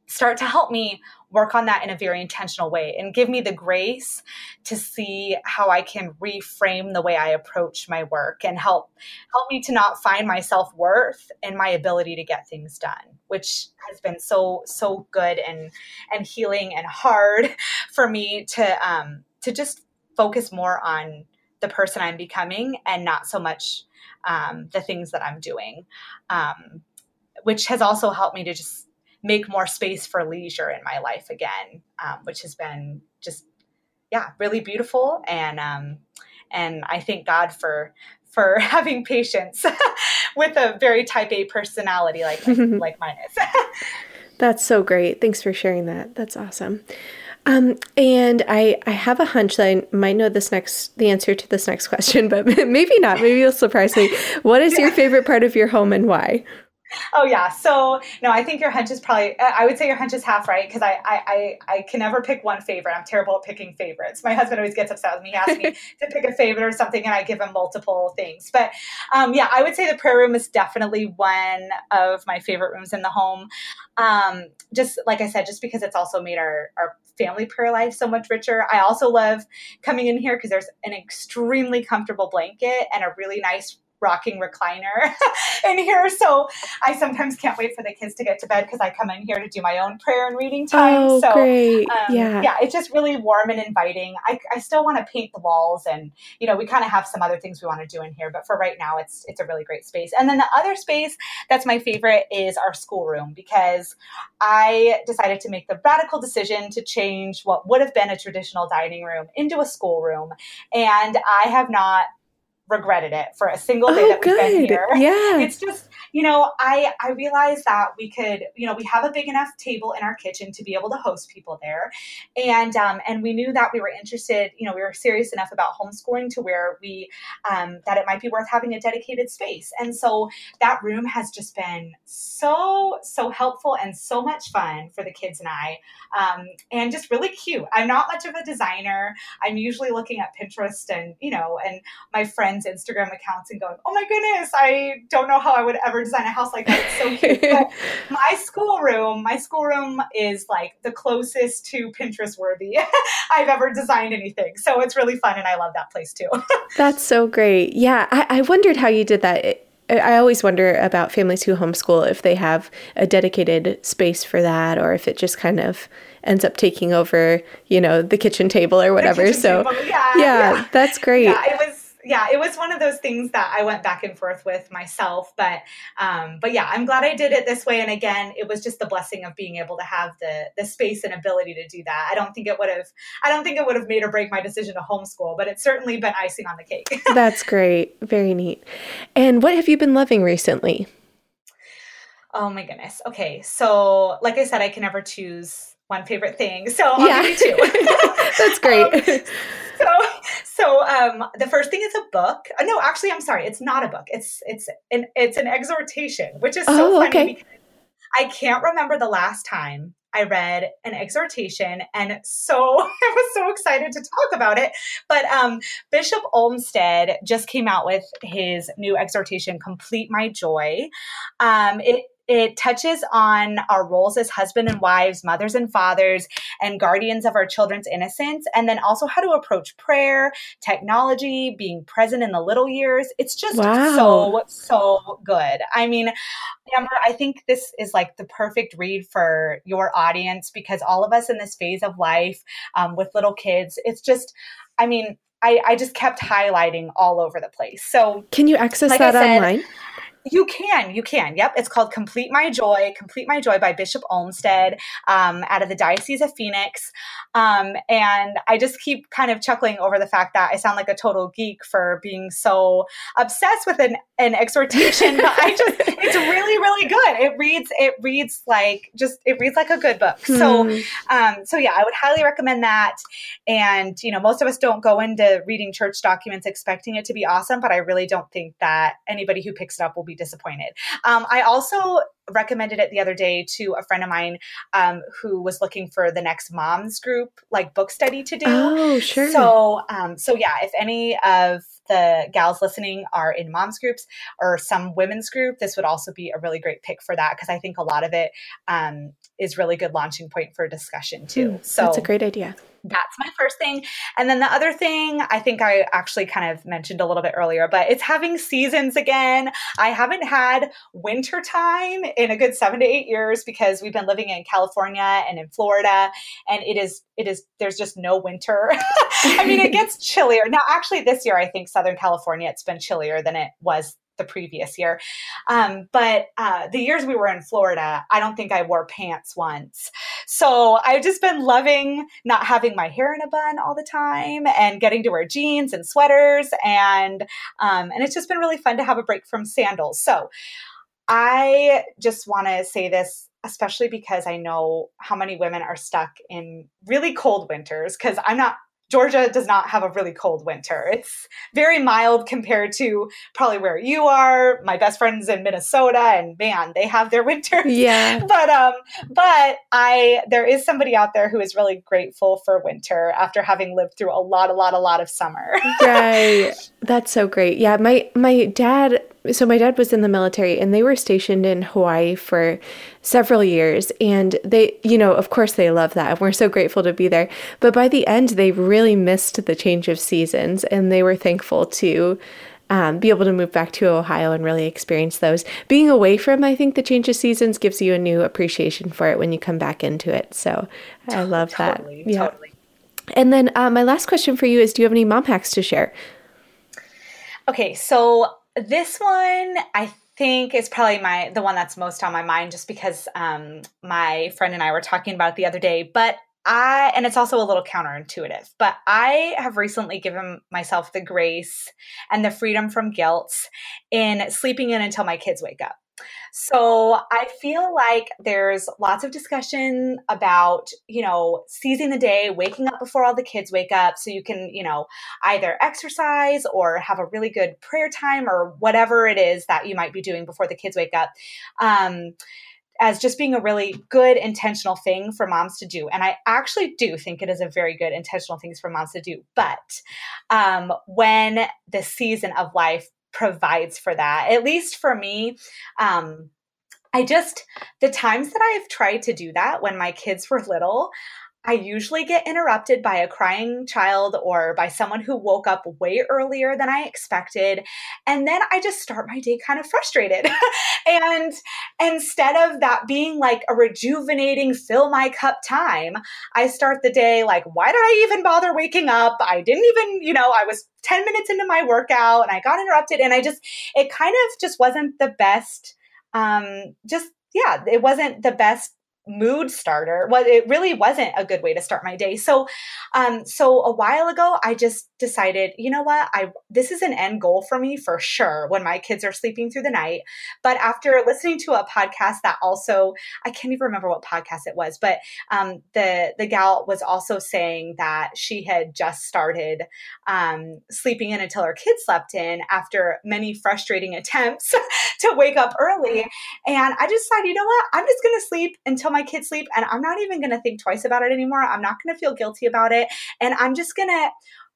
Speaker 2: start to help me work on that in a very intentional way and give me the grace to see how I can reframe the way I approach my work and help help me to not find my self-worth in my ability to get things done, which has been so so good and and healing and hard for me to um to just focus more on the person I'm becoming and not so much um, the things that I'm doing, um, which has also helped me to just make more space for leisure in my life again, um, which has been just yeah really beautiful and um, and I thank God for for having patience with a very type A personality like like mine is.
Speaker 1: That's so great. Thanks for sharing that. That's awesome. Um, and I, I have a hunch that I might know this next the answer to this next question, but maybe not. Maybe you'll surprise me. What is your favorite part of your home and why?
Speaker 2: Oh yeah. So no, I think your hunch is probably. I would say your hunch is half right because I, I I I can never pick one favorite. I'm terrible at picking favorites. My husband always gets upset with me. He asks me to pick a favorite or something, and I give him multiple things. But um, yeah, I would say the prayer room is definitely one of my favorite rooms in the home. Um, just like I said, just because it's also made our our family prayer life so much richer. I also love coming in here because there's an extremely comfortable blanket and a really nice rocking recliner in here. So I sometimes can't wait for the kids to get to bed because I come in here to do my own prayer and reading time.
Speaker 1: Oh,
Speaker 2: so
Speaker 1: great. Um, yeah.
Speaker 2: Yeah, it's just really warm and inviting. I, I still want to paint the walls and, you know, we kind of have some other things we want to do in here, but for right now it's it's a really great space. And then the other space that's my favorite is our schoolroom because I decided to make the radical decision to change what would have been a traditional dining room into a schoolroom. And I have not regretted it for a single day oh, that we've good. been here.
Speaker 1: Yeah.
Speaker 2: It's just, you know, I I realized that we could, you know, we have a big enough table in our kitchen to be able to host people there. And um and we knew that we were interested, you know, we were serious enough about homeschooling to where we um that it might be worth having a dedicated space. And so that room has just been so so helpful and so much fun for the kids and I. Um and just really cute. I'm not much of a designer. I'm usually looking at Pinterest and, you know, and my friends friends' Instagram accounts and going, oh my goodness, I don't know how I would ever design a house like that. It's so cute. but my schoolroom, my schoolroom is like the closest to Pinterest worthy I've ever designed anything. So it's really fun and I love that place too.
Speaker 1: That's so great. Yeah, I, I wondered how you did that. I always wonder about families who homeschool if they have a dedicated space for that or if it just kind of ends up taking over, you know, the kitchen table or whatever. So,
Speaker 2: yeah,
Speaker 1: yeah, yeah, that's great.
Speaker 2: Yeah, it was yeah, it was one of those things that I went back and forth with myself. But um, but yeah, I'm glad I did it this way. And again, it was just the blessing of being able to have the the space and ability to do that. I don't think it would have I don't think it would have made or break my decision to homeschool, but it's certainly been icing on the cake.
Speaker 1: That's great. Very neat. And what have you been loving recently?
Speaker 2: Oh my goodness. Okay. So like I said, I can never choose one favorite thing. So I'll yeah. two.
Speaker 1: That's great.
Speaker 2: um, so um, the first thing is a book. Uh, no, actually, I'm sorry. It's not a book. It's it's an it's an exhortation, which is so oh, funny. Okay. I can't remember the last time I read an exhortation, and so I was so excited to talk about it. But um, Bishop Olmsted just came out with his new exhortation, "Complete My Joy." Um, it it touches on our roles as husband and wives, mothers and fathers, and guardians of our children's innocence, and then also how to approach prayer, technology, being present in the little years. It's just wow. so, so good. I mean, Amber, I think this is like the perfect read for your audience because all of us in this phase of life um, with little kids, it's just, I mean, I, I just kept highlighting all over the place. So,
Speaker 1: can you access like that said, online?
Speaker 2: You can, you can. Yep, it's called "Complete My Joy." "Complete My Joy" by Bishop Olmsted, um, out of the Diocese of Phoenix. Um, and I just keep kind of chuckling over the fact that I sound like a total geek for being so obsessed with an, an exhortation. but I just, it's really, really good. It reads, it reads like just, it reads like a good book. Hmm. So, um, so yeah, I would highly recommend that. And you know, most of us don't go into reading church documents expecting it to be awesome, but I really don't think that anybody who picks it up will be disappointed. Um, I also recommended it the other day to a friend of mine um, who was looking for the next moms group like book study to do.
Speaker 1: Oh, sure.
Speaker 2: So, um, so yeah, if any of the gals listening are in moms groups or some women's group, this would also be a really great pick for that because I think a lot of it um, is really good launching point for discussion too. Mm,
Speaker 1: so that's a great idea
Speaker 2: that's my first thing. And then the other thing, I think I actually kind of mentioned a little bit earlier, but it's having seasons again. I haven't had winter time in a good seven to eight years because we've been living in California and in Florida, and it is it is there's just no winter. I mean, it gets chillier now. Actually, this year I think Southern California it's been chillier than it was the previous year. Um, but uh, the years we were in Florida, I don't think I wore pants once. So I've just been loving not having my hair in a bun all the time and getting to wear jeans and sweaters. And, um, and it's just been really fun to have a break from sandals. So I just want to say this especially because I know how many women are stuck in really cold winters because I'm not Georgia does not have a really cold winter. It's very mild compared to probably where you are. My best friends in Minnesota, and man, they have their winter.
Speaker 1: Yeah.
Speaker 2: But um, but I there is somebody out there who is really grateful for winter after having lived through a lot, a lot, a lot of summer.
Speaker 1: right. That's so great. Yeah. My my dad so my dad was in the military and they were stationed in Hawaii for several years and they you know of course they love that and we're so grateful to be there but by the end they really missed the change of seasons and they were thankful to um, be able to move back to Ohio and really experience those. Being away from, I think, the change of seasons gives you a new appreciation for it when you come back into it. So I love
Speaker 2: totally,
Speaker 1: that.
Speaker 2: Yeah. Totally.
Speaker 1: And then uh, my last question for you is Do you have any mom hacks to share?
Speaker 2: Okay, so this one, I think is probably my the one that's most on my mind just because um, my friend and I were talking about it the other day. But I and it's also a little counterintuitive, but I have recently given myself the grace and the freedom from guilt in sleeping in until my kids wake up. So I feel like there's lots of discussion about, you know, seizing the day, waking up before all the kids wake up so you can, you know, either exercise or have a really good prayer time or whatever it is that you might be doing before the kids wake up. Um, as just being a really good intentional thing for moms to do. And I actually do think it is a very good intentional thing for moms to do. But um, when the season of life provides for that. At least for me, um, I just, the times that I've tried to do that when my kids were little, I usually get interrupted by a crying child or by someone who woke up way earlier than I expected. And then I just start my day kind of frustrated. and instead of that being like a rejuvenating, fill my cup time, I start the day like, why did I even bother waking up? I didn't even, you know, I was 10 minutes into my workout and I got interrupted. And I just, it kind of just wasn't the best. Um, just yeah, it wasn't the best mood starter. Well, it really wasn't a good way to start my day. So, um, so a while ago, I just decided, you know what, I this is an end goal for me for sure when my kids are sleeping through the night. But after listening to a podcast that also, I can't even remember what podcast it was, but um, the the gal was also saying that she had just started um, sleeping in until her kids slept in after many frustrating attempts to wake up early. And I just decided, you know what, I'm just going to sleep until my kids sleep and I'm not even going to think twice about it anymore. I'm not going to feel guilty about it. And I'm just going to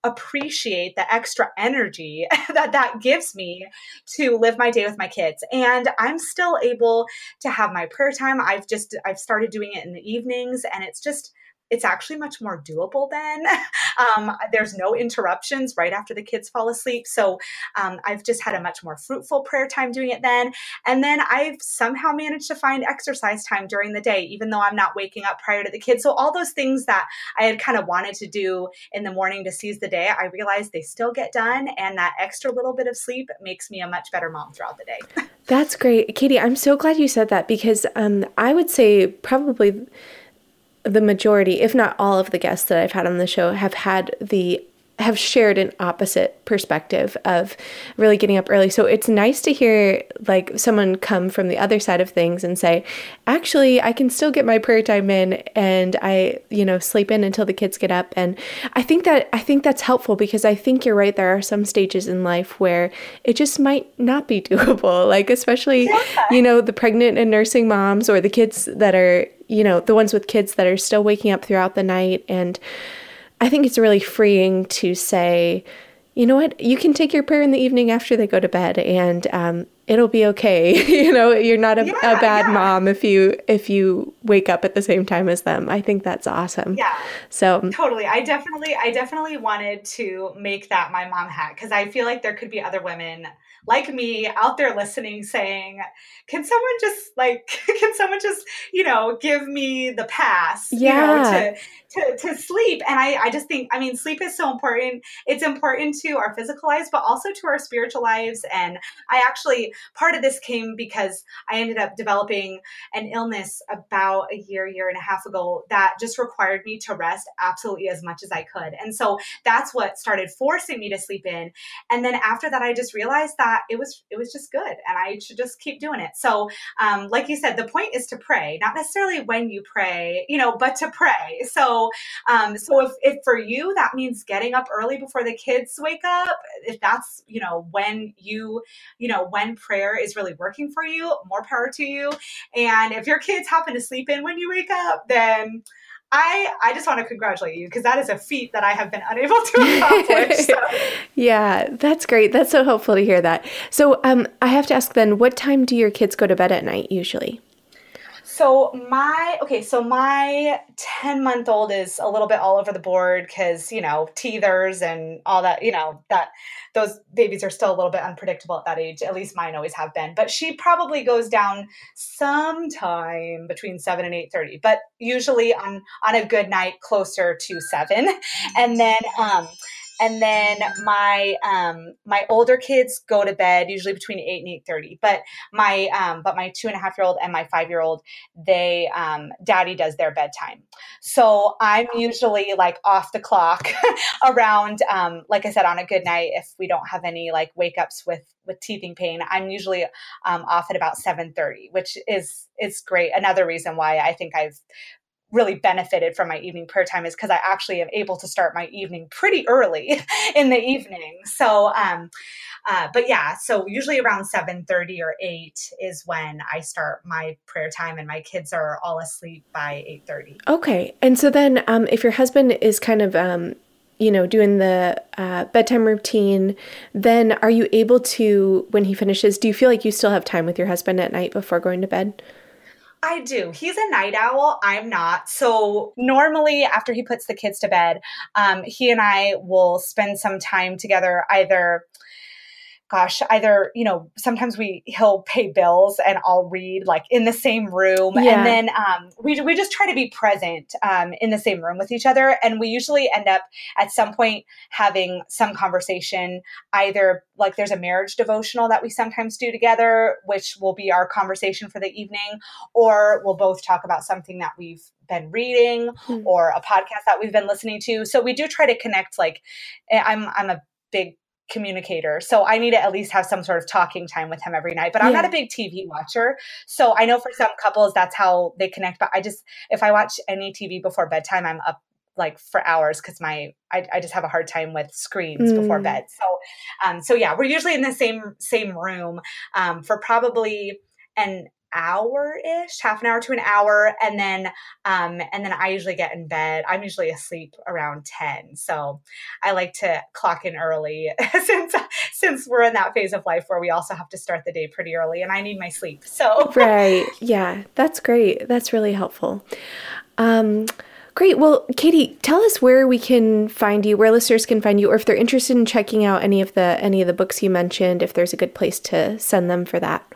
Speaker 2: appreciate the extra energy that that gives me to live my day with my kids and i'm still able to have my prayer time i've just i've started doing it in the evenings and it's just it's actually much more doable then. um, there's no interruptions right after the kids fall asleep. So um, I've just had a much more fruitful prayer time doing it then. And then I've somehow managed to find exercise time during the day, even though I'm not waking up prior to the kids. So all those things that I had kind of wanted to do in the morning to seize the day, I realized they still get done. And that extra little bit of sleep makes me a much better mom throughout the day.
Speaker 1: That's great. Katie, I'm so glad you said that because um, I would say probably the majority, if not all of the guests that I've had on the show, have had the have shared an opposite perspective of really getting up early. So it's nice to hear like someone come from the other side of things and say, actually, I can still get my prayer time in and I, you know, sleep in until the kids get up. And I think that I think that's helpful because I think you're right. There are some stages in life where it just might not be doable. Like especially, yeah. you know, the pregnant and nursing moms or the kids that are, you know, the ones with kids that are still waking up throughout the night and I think it's really freeing to say, you know what, you can take your prayer in the evening after they go to bed, and um, it'll be okay. you know, you're not a, yeah, a bad yeah. mom if you if you wake up at the same time as them. I think that's awesome.
Speaker 2: Yeah. So totally, I definitely, I definitely wanted to make that my mom hat because I feel like there could be other women like me out there listening saying, can someone just like, can someone just, you know, give me the pass, yeah. you know, to, to, to sleep. And I, I just think, I mean, sleep is so important. It's important to our physical lives, but also to our spiritual lives. And I actually, part of this came because I ended up developing an illness about a year, year and a half ago that just required me to rest absolutely as much as I could. And so that's what started forcing me to sleep in. And then after that, I just realized that it was, it was just good and I should just keep doing it. So, um, like you said, the point is to pray, not necessarily when you pray, you know, but to pray. So, um, so if, if for you that means getting up early before the kids wake up, if that's you know when you you know when prayer is really working for you, more power to you. And if your kids happen to sleep in when you wake up, then I I just want to congratulate you because that is a feat that I have been unable to accomplish. So.
Speaker 1: yeah, that's great. That's so helpful to hear that. So, um, I have to ask then, what time do your kids go to bed at night usually?
Speaker 2: So my okay, so my 10 month old is a little bit all over the board because you know teethers and all that you know that those babies are still a little bit unpredictable at that age. At least mine always have been. But she probably goes down sometime between 7 and 8.30 but usually on on a good night closer to 7 and then um and then my um, my older kids go to bed usually between eight and eight thirty. But my um, but my two and a half year old and my five year old, they um, daddy does their bedtime. So I'm usually like off the clock around um, like I said on a good night if we don't have any like wake ups with with teething pain. I'm usually um, off at about seven thirty, which is is great. Another reason why I think I've really benefited from my evening prayer time is because I actually am able to start my evening pretty early in the evening. So, um, uh, but yeah, so usually around 7:30 or 8 is when I start my prayer time, and my kids are all asleep by 8:30.
Speaker 1: Okay, and so then um, if your husband is kind of um, you know, doing the uh, bedtime routine, then are you able to, when he finishes, do you feel like you still have time with your husband at night before going to bed?
Speaker 2: I do. He's a night owl. I'm not. So normally, after he puts the kids to bed, um, he and I will spend some time together, either gosh, either, you know, sometimes we, he'll pay bills and I'll read like in the same room. Yeah. And then um, we, we just try to be present um, in the same room with each other. And we usually end up at some point having some conversation, either like there's a marriage devotional that we sometimes do together, which will be our conversation for the evening, or we'll both talk about something that we've been reading mm-hmm. or a podcast that we've been listening to. So we do try to connect like eh, I'm I'm a big communicator. So I need to at least have some sort of talking time with him every night. But I'm yeah. not a big TV watcher. So I know for some couples that's how they connect. But I just, if I watch any TV before bedtime, I'm up like for hours because my I, I, just have a hard time with screens mm. before bed. So um so yeah, we're usually in the same same room um for probably an hour ish, half an hour to an hour, and then um, and then I usually get in bed. I'm usually asleep around ten, so I like to clock in early since since we're in that phase of life where we also have to start the day pretty early, and I need my sleep. So
Speaker 1: right, yeah, that's great. That's really helpful. Um, Great. Well, Katie, tell us where we can find you, where listeners can find you, or if they're interested in checking out any of the any of the books you mentioned, if there's a good place to send them for that.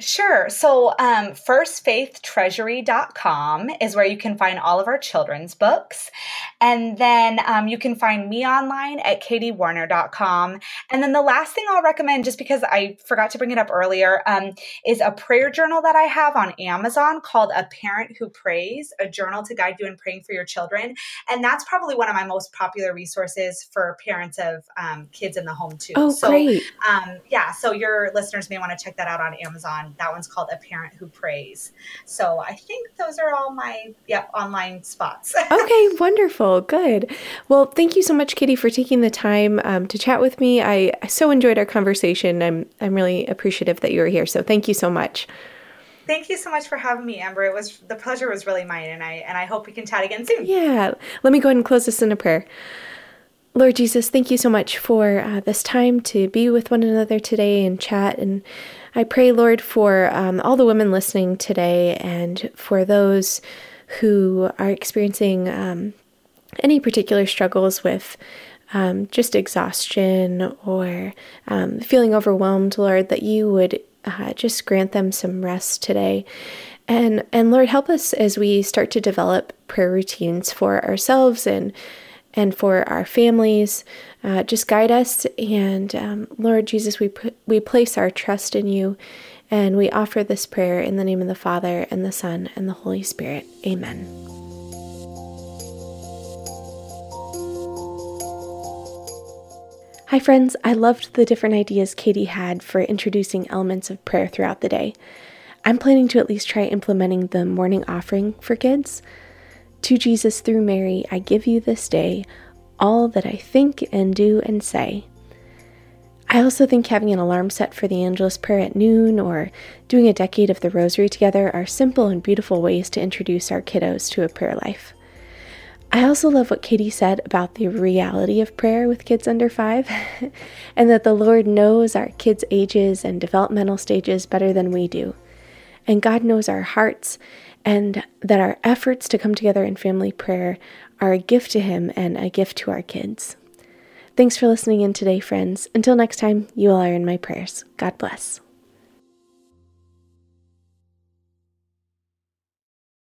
Speaker 2: Sure. So, um, firstfaithtreasury.com is where you can find all of our children's books. And then um, you can find me online at katiewarner.com. And then the last thing I'll recommend, just because I forgot to bring it up earlier, um, is a prayer journal that I have on Amazon called A Parent Who Prays, a journal to guide you in praying for your children. And that's probably one of my most popular resources for parents of um, kids in the home, too.
Speaker 1: Oh,
Speaker 2: so,
Speaker 1: great.
Speaker 2: Um, yeah. So your listeners may want to check that out on Amazon that one's called A Parent Who Prays. So I think those are all my yep online spots.
Speaker 1: okay, wonderful, good. Well, thank you so much, Katie, for taking the time um, to chat with me. I, I so enjoyed our conversation. I'm I'm really appreciative that you were here. So thank you so much.
Speaker 2: Thank you so much for having me, Amber. It was the pleasure was really mine, and I and I hope we can chat again soon.
Speaker 1: Yeah, let me go ahead and close this in a prayer. Lord Jesus, thank you so much for uh, this time to be with one another today and chat. And I pray, Lord, for um, all the women listening today and for those who are experiencing um, any particular struggles with um, just exhaustion or um, feeling overwhelmed, Lord, that you would uh, just grant them some rest today. And, and Lord, help us as we start to develop prayer routines for ourselves and and for our families. Uh, just guide us. And um, Lord Jesus, we, put, we place our trust in you and we offer this prayer in the name of the Father, and the Son, and the Holy Spirit. Amen. Hi, friends. I loved the different ideas Katie had for introducing elements of prayer throughout the day. I'm planning to at least try implementing the morning offering for kids. To Jesus through Mary, I give you this day all that I think and do and say. I also think having an alarm set for the Angelus prayer at noon or doing a decade of the Rosary together are simple and beautiful ways to introduce our kiddos to a prayer life. I also love what Katie said about the reality of prayer with kids under five, and that the Lord knows our kids' ages and developmental stages better than we do. And God knows our hearts and that our efforts to come together in family prayer are a gift to Him and a gift to our kids. Thanks for listening in today, friends. Until next time, you all are in my prayers. God bless.